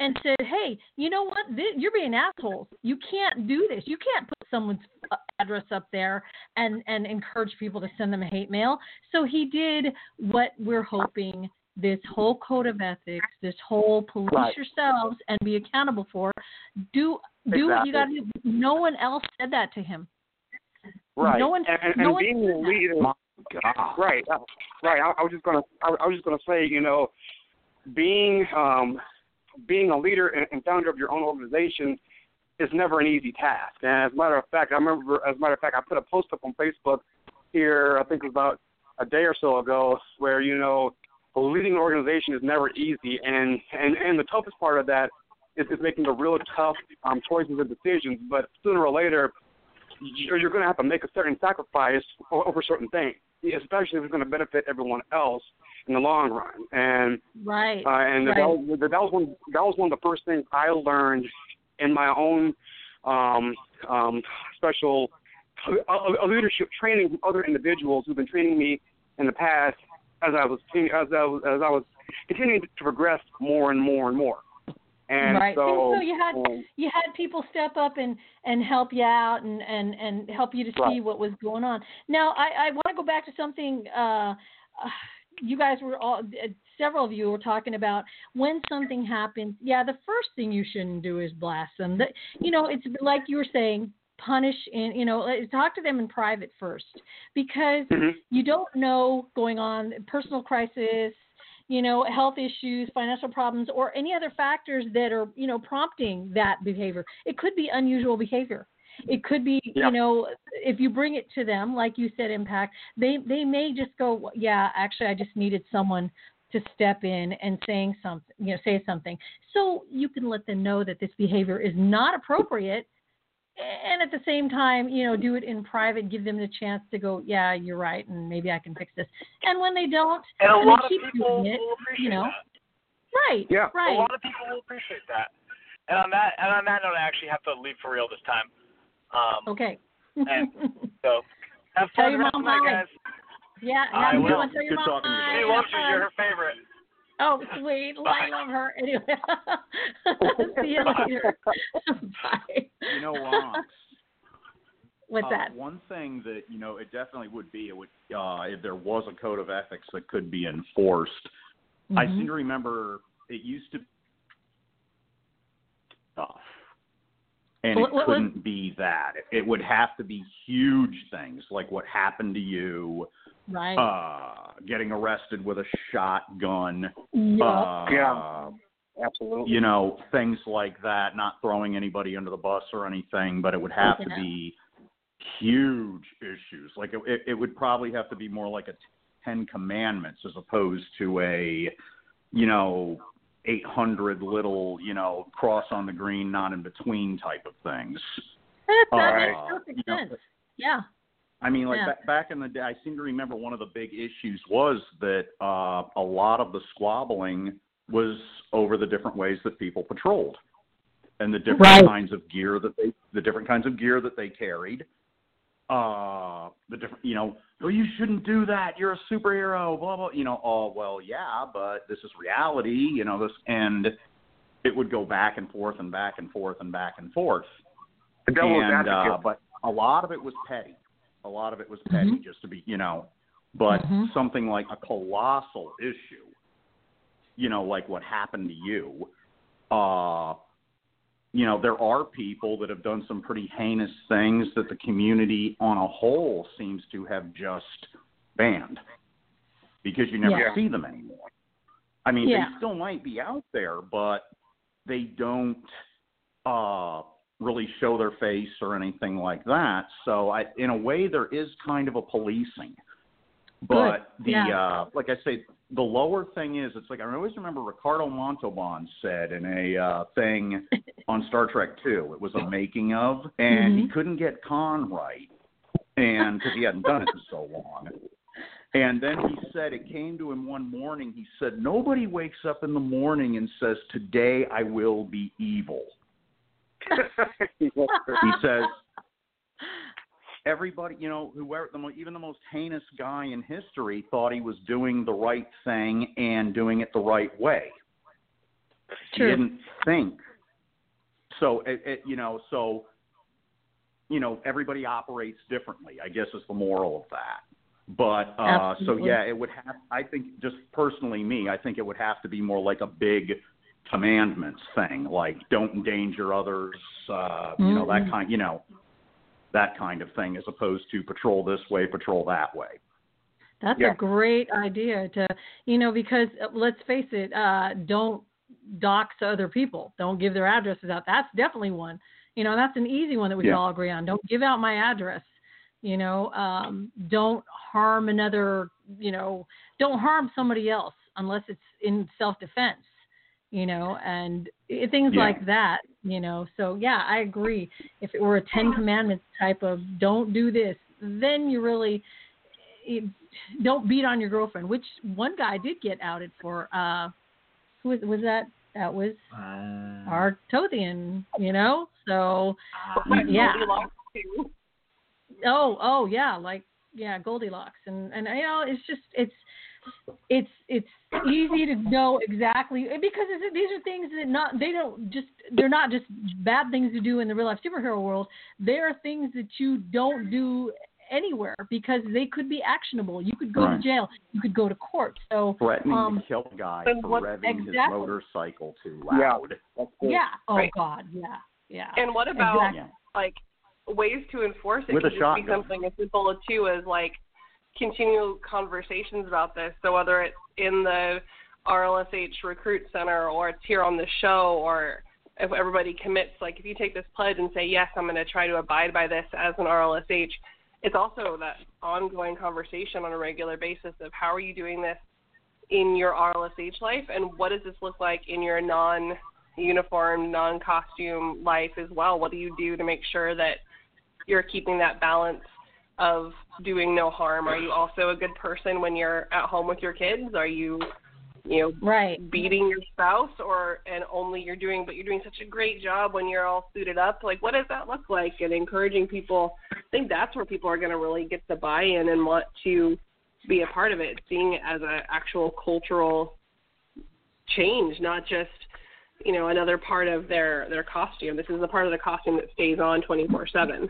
Speaker 4: and said, "Hey, you know what? This, you're being assholes. You can't do this. You can't put someone's uh, address up there and and encourage people to send them a hate mail." So he did what we're hoping this whole code of ethics, this whole police
Speaker 7: Right.
Speaker 4: yourselves and be accountable for. Do do what you got to do. No one else said that to him.
Speaker 7: right.
Speaker 4: No one,
Speaker 7: and, and,
Speaker 4: no
Speaker 7: and
Speaker 4: one
Speaker 7: being
Speaker 4: said
Speaker 7: a
Speaker 4: that.
Speaker 7: leader, right, uh, right. I, I was just gonna, I, I was just gonna say, you know, being um, being a leader and, and founder of your own organization is never an easy task. And as a matter of fact, I remember, as a matter of fact, I put a post up on Facebook here, I think it was about a day or so ago, where you know, leading an organization is never easy, and and and the toughest part of that is, is making the real tough um, choices and decisions. But sooner or later, you're, you're going to have to make a certain sacrifice over certain things, especially if it's going to benefit everyone else in the long run. And
Speaker 4: Right.
Speaker 7: uh, and
Speaker 4: right.
Speaker 7: that, was, that was one that was one of the first things I learned in my own um, um, special uh, uh, leadership training from other individuals who've been training me in the past as I was as I was, as I was continuing to progress more and more and more. And
Speaker 4: right.
Speaker 7: so,
Speaker 4: and so you had
Speaker 7: um,
Speaker 4: you had people step up and and help you out and and and help you to see
Speaker 7: Right.
Speaker 4: what was going on. Now I I want to go back to something uh, uh you guys were all uh, several of you were talking about when something happens. Yeah, the first thing you shouldn't do is blast them. The, you know, it's like you were saying punish and you know talk to them in private first because
Speaker 7: Mhm.
Speaker 4: you don't know going on personal crisis you know health issues financial problems or any other factors that are you know prompting that behavior it could be unusual behavior it could be
Speaker 7: Yeah.
Speaker 4: you know if you bring it to them like you said impact they they may just go yeah actually i just needed someone to step in and saying something you know say something so you can let them know that this behavior is not appropriate and at the same time, you know, do it in private, give them the chance to go, yeah, you're right, and maybe I can fix this. And when they don't,
Speaker 6: And a
Speaker 4: then
Speaker 6: lot of
Speaker 4: keep
Speaker 6: people
Speaker 4: doing it,
Speaker 6: will appreciate
Speaker 4: you know.
Speaker 6: that.
Speaker 4: Right.
Speaker 7: Yeah.
Speaker 4: Right.
Speaker 6: A lot of people will appreciate that. And on that, and on that note, I actually have to leave for real this time. Um,
Speaker 4: Okay.
Speaker 6: And- so have
Speaker 4: Tell
Speaker 6: fun
Speaker 4: your mom
Speaker 6: of night, guys.
Speaker 4: yeah.
Speaker 6: I
Speaker 4: have a good
Speaker 6: will.
Speaker 4: Tell your
Speaker 8: Good
Speaker 4: mom
Speaker 8: talking to you.
Speaker 6: She loves you. You're her favorite.
Speaker 4: Oh, sweet. I love her. Anyway. See you later. Bye.
Speaker 8: You know, Ron,
Speaker 4: What's
Speaker 8: uh,
Speaker 4: that?
Speaker 8: One thing that you know, it definitely would be it would uh, if there was a code of ethics that could be enforced. I
Speaker 4: Mhm.
Speaker 8: seem to remember it used to tough, and
Speaker 4: What-
Speaker 8: it
Speaker 4: what
Speaker 8: couldn't be that. It would have to be huge things like what happened to you,
Speaker 4: Right.
Speaker 8: uh, getting arrested with a shotgun.
Speaker 4: yeah.
Speaker 8: Uh,
Speaker 7: Yeah. Absolutely.
Speaker 8: you know, things like that, not throwing anybody under the bus or anything, but it would have to
Speaker 4: Yeah.
Speaker 8: be huge issues. Like it, it, it would probably have to be more like a Ten Commandments as opposed to a, you know, 800 little, you know, cross on the green, not in between type of things.
Speaker 4: that that
Speaker 8: Alright.
Speaker 4: makes perfect
Speaker 8: You know,
Speaker 4: sense. Yeah.
Speaker 8: I mean, like
Speaker 4: Yeah.
Speaker 8: ba- back in the day, I seem to remember one of the big issues was that uh, a lot of the squabbling was over the different ways that people patrolled and the different
Speaker 4: Right.
Speaker 8: kinds of gear that they, the different kinds of gear that they carried. Uh, the different, you know, oh, you shouldn't do that. You're a superhero. Blah blah. You know, oh well, yeah, but this is reality. You know this, and it would go back and forth and back and forth and back and forth
Speaker 7: The devil's
Speaker 8: and uh, but a lot of it was petty. A lot of it was petty,
Speaker 4: Mhm.
Speaker 8: just to be, you know. But
Speaker 4: Mhm.
Speaker 8: something like a colossal issue, you know, like what happened to you, uh, you know, there are people that have done some pretty heinous things that the community on a whole seems to have just banned because you never
Speaker 4: Yeah.
Speaker 8: see them anymore. I mean,
Speaker 4: Yeah.
Speaker 8: they still might be out there, but they don't uh really show their face or anything like that. So I in a way there is kind of a policing. But
Speaker 4: Good.
Speaker 8: the
Speaker 4: Yeah.
Speaker 8: uh like I say the lower thing is it's like I always remember Ricardo Montalban said in a uh thing on Star Trek 2. It was a making of and he
Speaker 4: Mhm.
Speaker 8: couldn't get Khan right and because he hadn't done it in so long. And then he said it came to him one morning. He said, Nobody wakes up in the morning and says, Today I will be evil. He says, Everybody, you know, whoever, the, mo- even the most heinous guy in history thought he was doing the right thing and doing it the right way.
Speaker 4: True.
Speaker 8: He didn't think. So, it, it, you know, so, you know, everybody operates differently, I guess is the moral of that. But uh so yeah, it would have I think just personally me, I think it would have to be more like a big commandments thing, like don't endanger others, uh you know, that
Speaker 4: Mhm.
Speaker 8: kind you know, that kind of thing as opposed to patrol this way, patrol that way.
Speaker 4: That's
Speaker 7: Yeah.
Speaker 4: a great idea to, you know, because uh, let's face it, uh, don't dox other people. Don't give their addresses out. That's definitely one. You know, that's an easy one that we
Speaker 8: Yeah.
Speaker 4: can all agree on. Don't give out my address. You know, um, don't harm another. You know, don't harm somebody else unless it's in self-defense. You know, and things
Speaker 8: Yeah.
Speaker 4: like that. You know, so yeah, I agree. If it were a Ten Commandments type of don't do this, then you really it, don't beat on your girlfriend, which one guy did get outed for. Uh, who was, was that? That was
Speaker 5: Uh,
Speaker 4: our Tothian, you know. So
Speaker 3: Like
Speaker 4: yeah. Oh oh yeah, like yeah, Goldilocks, and and you know it's just it's it's it's easy to know exactly because it's, these are things that not they don't just they're not just bad things to do in the real life superhero world. They are things that you don't do anywhere because they could be actionable. You could go
Speaker 8: Right.
Speaker 4: to jail. You could go to court. So
Speaker 8: Threatening
Speaker 4: um,
Speaker 8: to kill a guy for
Speaker 3: what-
Speaker 8: revving his motorcycle too
Speaker 7: Yeah.
Speaker 8: loud.
Speaker 7: That's good.
Speaker 4: yeah. Oh
Speaker 3: Right.
Speaker 4: God. Yeah. Yeah.
Speaker 3: And what about
Speaker 4: Exactly.
Speaker 3: Like ways to enforce it
Speaker 8: With a
Speaker 3: could just be
Speaker 8: shotgun.
Speaker 3: something as simple too as like continual conversations about this. So whether it's in the RLSH recruit center or it's here on the show or if everybody commits like if you take this pledge and say yes I'm going to try to abide by this as an RLSH it's also that ongoing conversation on a regular basis of how are you doing this in your RLSH life and what does this look like in your non uniform, non costume life as well? What do you do to make sure that you're keeping that balance of doing no harm? Are you also a good person when you're at home with your kids? Are you, you know,
Speaker 4: right.
Speaker 3: beating your spouse or and only you're doing but you're doing such a great job when you're all suited up like what does that look like and encouraging people i think that's where people are going to really get the buy-in and want to be a part of it seeing it as an actual cultural change not just you know another part of their their costume this is the part of the costume that stays on 24/7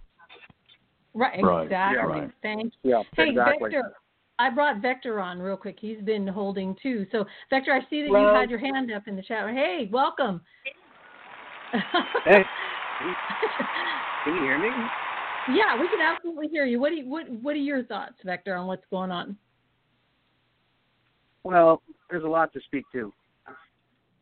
Speaker 4: Right.
Speaker 8: Right.
Speaker 4: Exactly.
Speaker 8: Yeah, right.
Speaker 4: Thank
Speaker 7: Yeah,
Speaker 4: Hey,
Speaker 7: exactly.
Speaker 4: Vector. I brought Vector on real quick. He's been holding too. So, Vector, I see that you had your hand up in the chat. Hey, welcome.
Speaker 9: Hey. Can you hear me?
Speaker 4: yeah, we can absolutely hear you. What do you, what What are your thoughts, Vector, on what's going on?
Speaker 9: Well, there's a lot to speak to.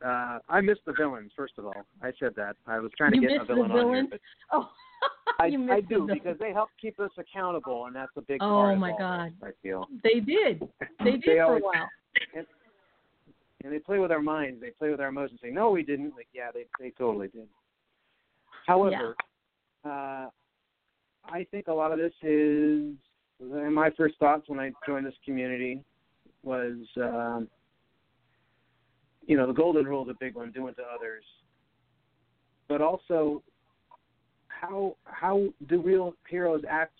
Speaker 9: Uh, I missed the villains, first of all. I said that. I was trying to
Speaker 4: you
Speaker 9: get a
Speaker 4: missed the
Speaker 9: villain on here. But
Speaker 4: Oh,
Speaker 9: I, I do
Speaker 4: villain.
Speaker 9: because they help keep us accountable, and that's a big
Speaker 4: Oh, my God.
Speaker 9: this, I feel.
Speaker 4: They did. They did
Speaker 9: They
Speaker 4: for
Speaker 9: always-
Speaker 4: a while.
Speaker 9: And they play with our minds. They play with our emotions. Say, no, we didn't. Like, yeah, they they totally did. However, uh, I think a lot of this is. And my first thoughts when I joined this community was, um, you know, the golden rule is a big one, doing to others. But also, how how do real heroes act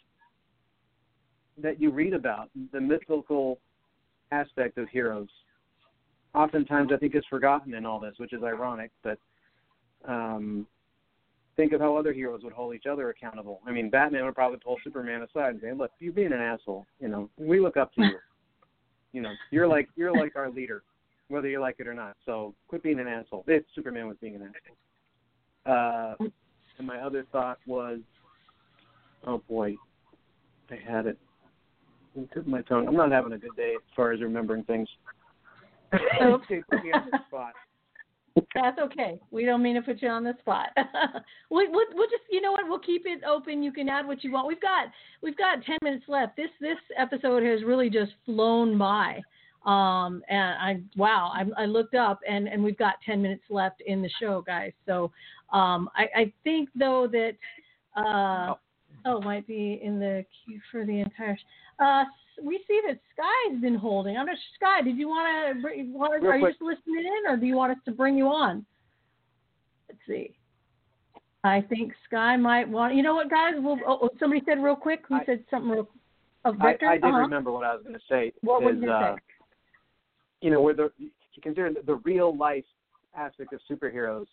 Speaker 9: that you read about? The mythical aspect of heroes oftentimes I think is forgotten in all this, which is ironic. But um, think of how other heroes would hold each other accountable. I mean, Batman would probably pull Superman aside and say, "Look, you're being an asshole. You know, we look up to you. you know, you're like you're like our leader, whether you like it or not. So quit being an asshole." If Superman was being an asshole. Uh, and my other thought was, oh boy, I had it. It took my tongue. I'm not having a good day as far as remembering things. Oh, okay, put me on the spot.
Speaker 4: That's okay. We don't mean to put you on the spot. we, we'll, we'll just, you know what? We'll keep it open. You can add what you want. We've got, we've got ten minutes left. This, this episode has really just flown by. Um, and I, wow, I, I looked up and, and we've got ten minutes left in the show, guys. So, um, I, I think though that, uh, oh, might be in the queue for the entire. Uh, we see that Sky's been holding. I'm not Sky. Did you want to? Want
Speaker 9: Real
Speaker 4: are you just listening in, or do you want us to bring you on? Let's see. I think Sky might want. You know what, guys? We'll, oh, oh, somebody said real quick. Who
Speaker 9: I-
Speaker 4: said something real? Oh,
Speaker 9: I,
Speaker 4: Vector.
Speaker 9: I did
Speaker 4: uh-huh.
Speaker 9: remember what I was going to say.
Speaker 4: What was
Speaker 9: is,
Speaker 4: you
Speaker 9: uh,
Speaker 4: say?
Speaker 9: You know, where the you consider the real life aspect of superheroes,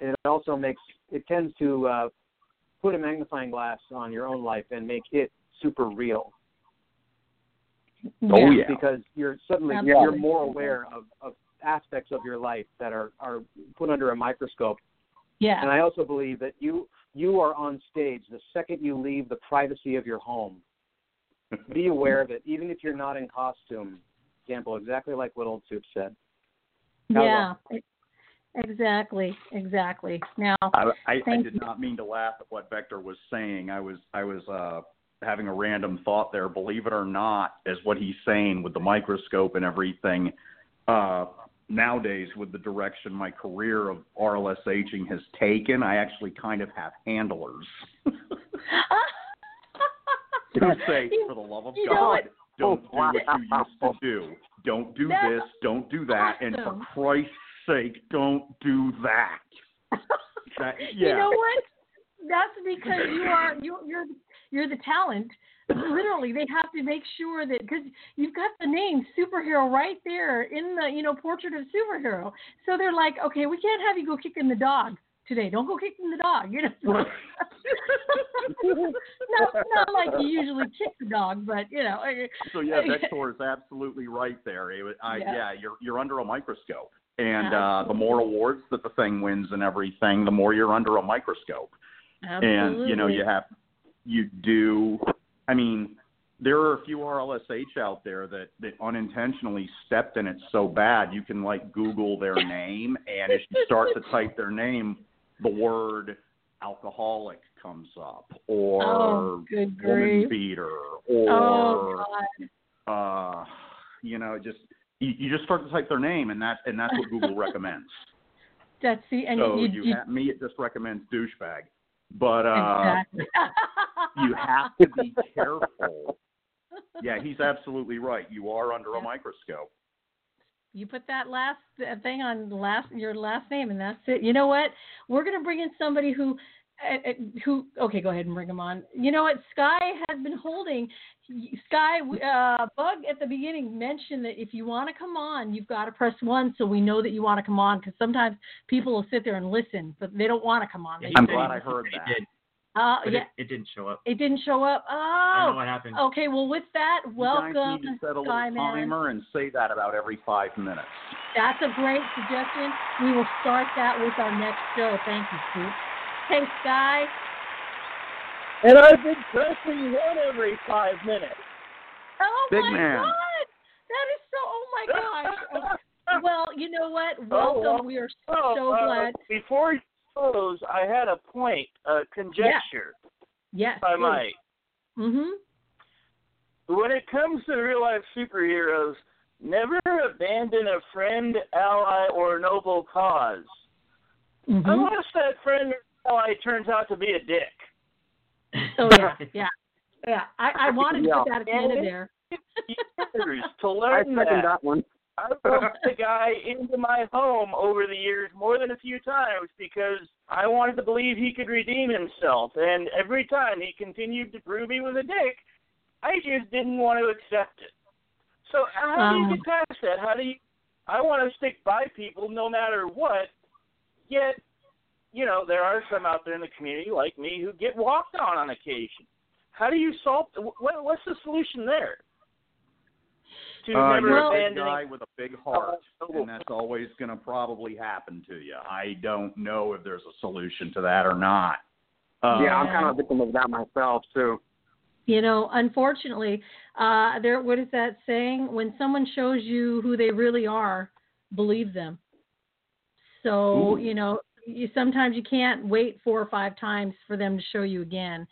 Speaker 9: it also makes it tends to uh, put a magnifying glass on your own life and make it super real.
Speaker 8: Oh, yeah.
Speaker 9: Because you're suddenly
Speaker 4: Absolutely.
Speaker 9: you're more aware of, of aspects of your life that are, are put under a microscope.
Speaker 4: Yeah.
Speaker 9: And I also believe that you you are on stage the second you leave the privacy of your home. Be aware of it, even if you're not in costume. Example, exactly like what Old Soup said.
Speaker 4: yeah. e- Exactly. Exactly. Now.
Speaker 8: I, I, I did
Speaker 4: you.
Speaker 8: not mean to laugh at what Vector was saying. I was I was uh, having a random thought there. Believe it or not, as what he's saying with the microscope and everything. Uh, nowadays, with the direction my career of RLSHing has taken, I actually kind of have handlers who say, "For the love of
Speaker 4: you know
Speaker 8: God,
Speaker 4: what?
Speaker 8: Don't do
Speaker 9: Oh,
Speaker 8: what you oh, used to do. Don't do this. Don't do that. And for Christ's sake, don't do that." That, yeah.
Speaker 4: You know what? That's because you are you you're you're the talent. Literally, they have to make sure that because you've got the name superhero right there in the you know portrait of superhero. So they're like, okay, we can't have you go kicking the dog today. Don't go kicking the dog. You know. not not like you usually kick the dog, but you know.
Speaker 8: So yeah, Vector is absolutely right there. It, I,
Speaker 4: Yeah.
Speaker 8: yeah. you're you're under a microscope, and uh, the more awards that the thing wins and everything, the more you're under a microscope.
Speaker 4: Absolutely.
Speaker 8: And you know you have you do. I mean, there are a few RLSH out there that that unintentionally stepped in it so bad you can like Google their name, and as you start to type their name, the word alcoholic comes up, or
Speaker 4: Oh, good
Speaker 8: woman beater,
Speaker 4: Oh
Speaker 8: or
Speaker 4: God.
Speaker 8: uh, you know, just you, you just start to type their name, and that and that's what Google recommends.
Speaker 4: That's the and
Speaker 8: so
Speaker 4: you,
Speaker 8: you,
Speaker 4: you,
Speaker 8: ha- me, it just recommends douchebag, but uh,
Speaker 4: exactly.
Speaker 8: you have to be careful. Yeah, he's absolutely right. You are under a microscope.
Speaker 4: You put that last uh, thing on last your last name, and that's it. You know what? We're gonna bring in somebody who, uh, uh, who. Okay, go ahead and bring him on. You know what? Sky has been holding. Sky uh, Bug at the beginning mentioned that if you want to come on, you've got to press one, so we know that you want to come on. Because sometimes people will sit there and listen, but they don't want to come on. They
Speaker 8: I'm glad I heard that.
Speaker 5: Did,
Speaker 4: Uh,
Speaker 5: but
Speaker 4: yeah,
Speaker 5: it, it didn't show up.
Speaker 4: it didn't show up.
Speaker 5: I don't know
Speaker 4: Oh,
Speaker 5: what happened.
Speaker 4: okay. Well, with that,
Speaker 8: You guys
Speaker 4: welcome,
Speaker 8: need to set a little
Speaker 4: Sky Man.
Speaker 8: timer and say that about every five minutes.
Speaker 4: That's a great suggestion. We will start that with our next show. Thank you, Scoop. Hey, Sky.
Speaker 10: And I've been pressing one every five minutes.
Speaker 4: Oh
Speaker 8: Big
Speaker 4: my
Speaker 8: man.
Speaker 4: God, that is so. Oh my gosh. Oh, well, you know what?
Speaker 10: Oh,
Speaker 4: Welcome.
Speaker 10: well,
Speaker 4: we are
Speaker 10: Oh,
Speaker 4: so
Speaker 10: uh,
Speaker 4: glad.
Speaker 10: Before you close, I had a point, a conjecture,
Speaker 4: Yes.
Speaker 10: if I might.
Speaker 4: Mhm.
Speaker 10: When it comes to real life superheroes, never abandon a friend, ally, or noble cause.
Speaker 4: Mhm.
Speaker 10: Unless that friend or ally turns out to be a dick.
Speaker 4: Oh yeah, yeah, yeah. I, I wanted to
Speaker 9: Yeah.
Speaker 4: put that at the end of there.
Speaker 10: Years to
Speaker 9: I second
Speaker 10: that.
Speaker 9: that one.
Speaker 10: I brought the guy into my home over the years more than a few times because I wanted to believe he could redeem himself. And every time he continued to prove he was a dick, I just didn't want to accept it. So how do you get past that? How do you? I want to stick by people no matter what. Yet, you know, there are some out there in the community like me who get walked on on occasion. How do you solve? What, what's the solution there? To
Speaker 8: Uh,
Speaker 10: never
Speaker 8: you're a big
Speaker 10: abandoning.
Speaker 8: guy with a big heart, and that's always going to probably happen to you. I don't know if there's a solution to that or not. Uh,
Speaker 7: yeah, I'm kind of a victim of that myself too.
Speaker 4: You know, unfortunately, uh, there. What is that saying? When someone shows you who they really are, believe them. So
Speaker 11: Ooh.
Speaker 4: you know, you sometimes you can't wait four or five times for them to show you again.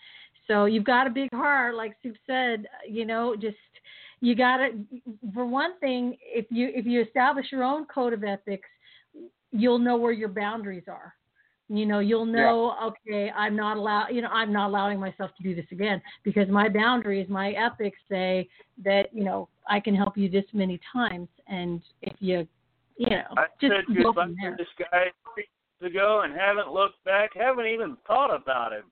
Speaker 4: So you've got a big heart, like Soup said. You know, just you got to. For one thing, if you if you establish your own code of ethics, you'll know where your boundaries are. You know, you'll know, okay, I'm not allowed, you know, I'm not allowing myself to do this again because my boundaries, my ethics say that, you know, I can help you this many times. And if you, you know,
Speaker 10: I
Speaker 4: just
Speaker 10: said
Speaker 4: go
Speaker 10: goodbye
Speaker 4: from
Speaker 10: to
Speaker 4: there.
Speaker 10: this guy three years ago and haven't looked back, haven't even thought about him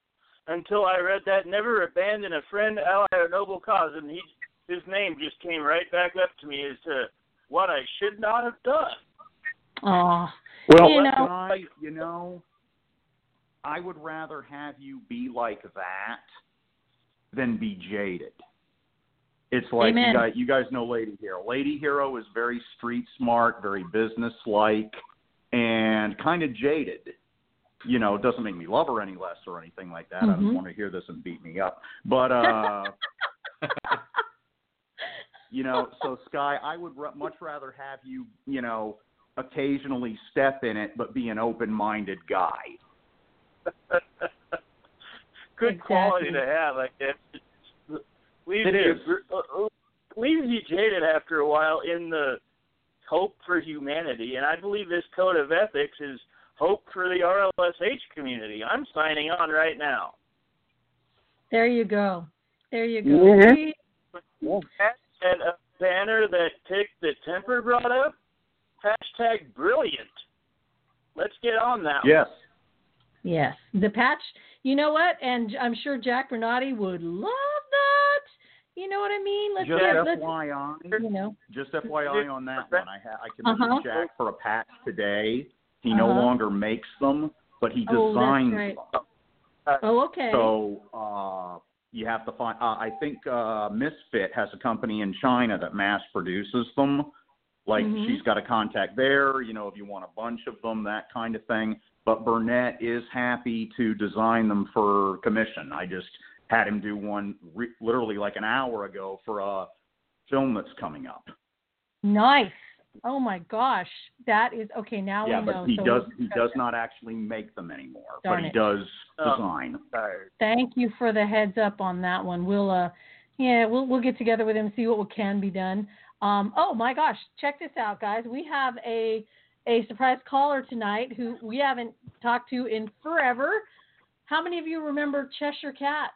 Speaker 10: until I read that Never Abandon a Friend, Ally, or Noble Cause. And he, his name just came right back up to me as to what I should not have done.
Speaker 4: Oh,
Speaker 8: Well,
Speaker 4: you know,
Speaker 8: guy, you know, I would rather have you be like that than be jaded. It's like
Speaker 4: Amen.
Speaker 8: you guys, you guys know Lady Hero. Lady Hero is very street smart, very business like, and kind of jaded. You know, it doesn't make me love her any less or anything like that. I
Speaker 4: Mhm.
Speaker 8: don't want to hear this and beat me up. But uh you know, so Sky, I would r- much rather have you, you know, occasionally step in it, but be an open-minded guy.
Speaker 10: Good quality to have, I guess. Leaves
Speaker 8: It
Speaker 10: you uh, leaves you jaded after a while in the hope for humanity, and I believe this code of ethics is hope for the RLSH community. I'm signing on right now.
Speaker 4: there you go. There you go.
Speaker 10: Mhm.
Speaker 4: See?
Speaker 10: And a banner that Tick the Temper brought up, hashtag brilliant. Let's get on that. one.
Speaker 8: Yes.
Speaker 4: Yes, the patch. You know what? And I'm sure Jack Bernardi would love that. You know what I mean? Let's
Speaker 8: Just
Speaker 4: get, let's,
Speaker 8: FYI,
Speaker 4: you know.
Speaker 8: just FYI on that one, I ha- I committed
Speaker 4: Uh-huh.
Speaker 8: Jack for a patch today. He no
Speaker 4: Uh-huh.
Speaker 8: longer makes them, but he
Speaker 4: Oh, that's
Speaker 8: designs
Speaker 4: right.
Speaker 8: them.
Speaker 4: Oh, okay.
Speaker 8: So uh, you have to find. Uh, I think uh, Misfit has a company in China that mass produces them. Like
Speaker 4: Mhm.
Speaker 8: she's got a contact there. You know, if you want a bunch of them, that kind of thing. But Burnett is happy to design them for commission. I just had him do one re- literally like an hour ago for a film that's coming up.
Speaker 4: Nice. Oh my gosh, that is okay. Now
Speaker 8: yeah,
Speaker 4: we
Speaker 8: but he
Speaker 4: so
Speaker 8: does he does not actually make them anymore,
Speaker 4: Darn
Speaker 8: but he
Speaker 4: it.
Speaker 8: does
Speaker 10: Oh.
Speaker 8: design.
Speaker 4: Thank you for the heads up on that one. We'll uh, yeah, we'll we'll get together with him see what can be done. Um, oh my gosh, check this out, guys. We have a a surprise caller tonight who we haven't talked to in forever. How many of you remember Cheshire Cat?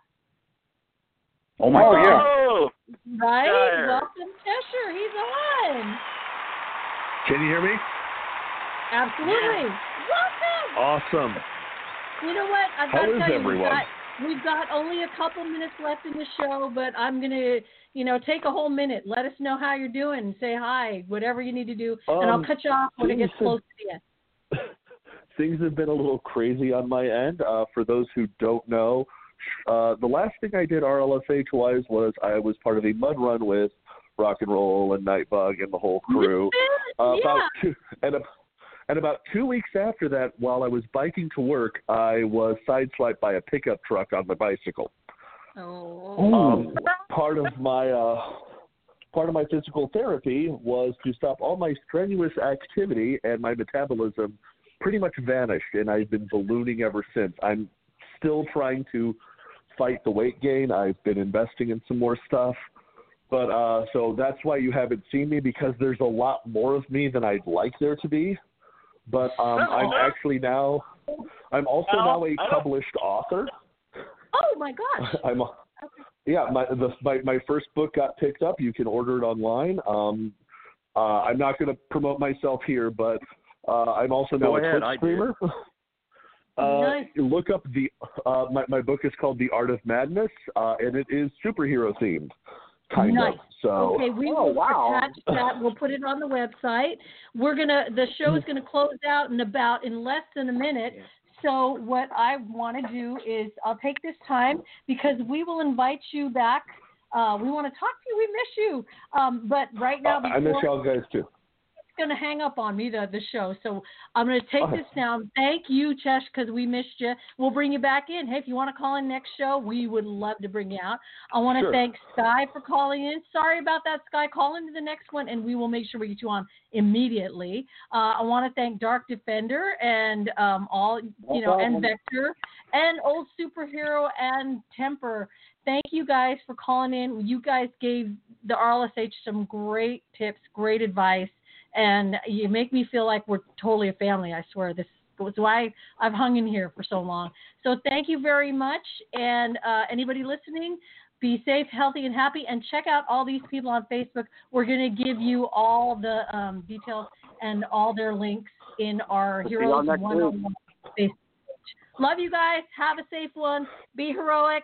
Speaker 8: Oh my
Speaker 7: Oh,
Speaker 8: god.
Speaker 7: yeah.
Speaker 4: Right?
Speaker 10: Cheshire.
Speaker 4: Welcome, Cheshire. He's on.
Speaker 11: Can you hear me?
Speaker 4: Absolutely. Welcome.
Speaker 11: Awesome.
Speaker 4: You know what? I've
Speaker 11: How
Speaker 4: got to
Speaker 11: is
Speaker 4: tell you, we've got, we've got only a couple minutes left in the show, but I'm gonna, you know, take a whole minute. Let us know how you're doing. Say hi, whatever you need to do, and I'll
Speaker 11: Um,
Speaker 4: cut you off when it
Speaker 11: things
Speaker 4: gets close to you.
Speaker 11: Things have been a little crazy on my end. Uh, for those who don't know, uh, the last thing I did RLSH wise was I was part of a mud run with Rock and Roll and Nightbug and the whole crew. Uh,
Speaker 4: yeah.
Speaker 11: About two, and, a, and about two weeks after that, while I was biking to work, I was sideswiped by a pickup truck on my bicycle.
Speaker 4: Oh.
Speaker 11: Um, part of my uh, part of my physical therapy was to stop all my strenuous activity, and my metabolism pretty much vanished, and I've been ballooning ever since. I'm still trying to fight the weight gain. I've been investing in some more stuff. But uh so that's why you haven't seen me because there's a lot more of me than I'd like there to be. But um I'm actually now I'm also now a published author.
Speaker 4: Oh my gosh.
Speaker 11: I'm a, yeah, my the my my first book got picked up. You can order it online. Um, uh, I'm not going to promote myself here, but uh, I'm also
Speaker 8: Go
Speaker 11: now a
Speaker 8: ahead,
Speaker 11: Twitch
Speaker 8: I did.
Speaker 11: streamer. Uh,
Speaker 4: Nice.
Speaker 11: Look up the uh, my my book is called The Art of Madness, uh, and it is superhero themed, kind
Speaker 4: nice.
Speaker 11: of. So
Speaker 4: okay, we
Speaker 7: Oh,
Speaker 4: will
Speaker 7: wow.
Speaker 4: attach that. We'll put it on the website. We're gonna. The show is gonna close out in about in less than a minute. So what I want to do is I'll take this time because we will invite you back Uh, we want to talk to you. We miss you. Um, but right now,
Speaker 11: I miss y'all guys too.
Speaker 4: Going to hang up on me the the show. So I'm going to take this down. Thank you, Chesh, because we missed you. We'll bring you back in. Hey, if you want to call in next show, we would love to bring you out. I want to
Speaker 11: Sure.
Speaker 4: thank Sky for calling in. Sorry about that, Sky. Call into the next one, and we will make sure we get you on immediately. Uh, I want to thank Dark Defender and um, all you know, and
Speaker 9: problem.
Speaker 4: Vector and Old Superhero and Temper. Thank you guys for calling in. You guys gave the RLSH some great tips, great advice and you make me feel like we're totally a family. I swear, this was why I've hung in here for so long. So thank you very much, and uh, anybody listening, be safe, healthy, and happy, and check out all these people on Facebook. We're going to give you all the um, details and all their links in our
Speaker 7: y'all
Speaker 4: Heroes
Speaker 7: next
Speaker 4: One on One Facebook page. Love you guys. Have a safe one. Be heroic.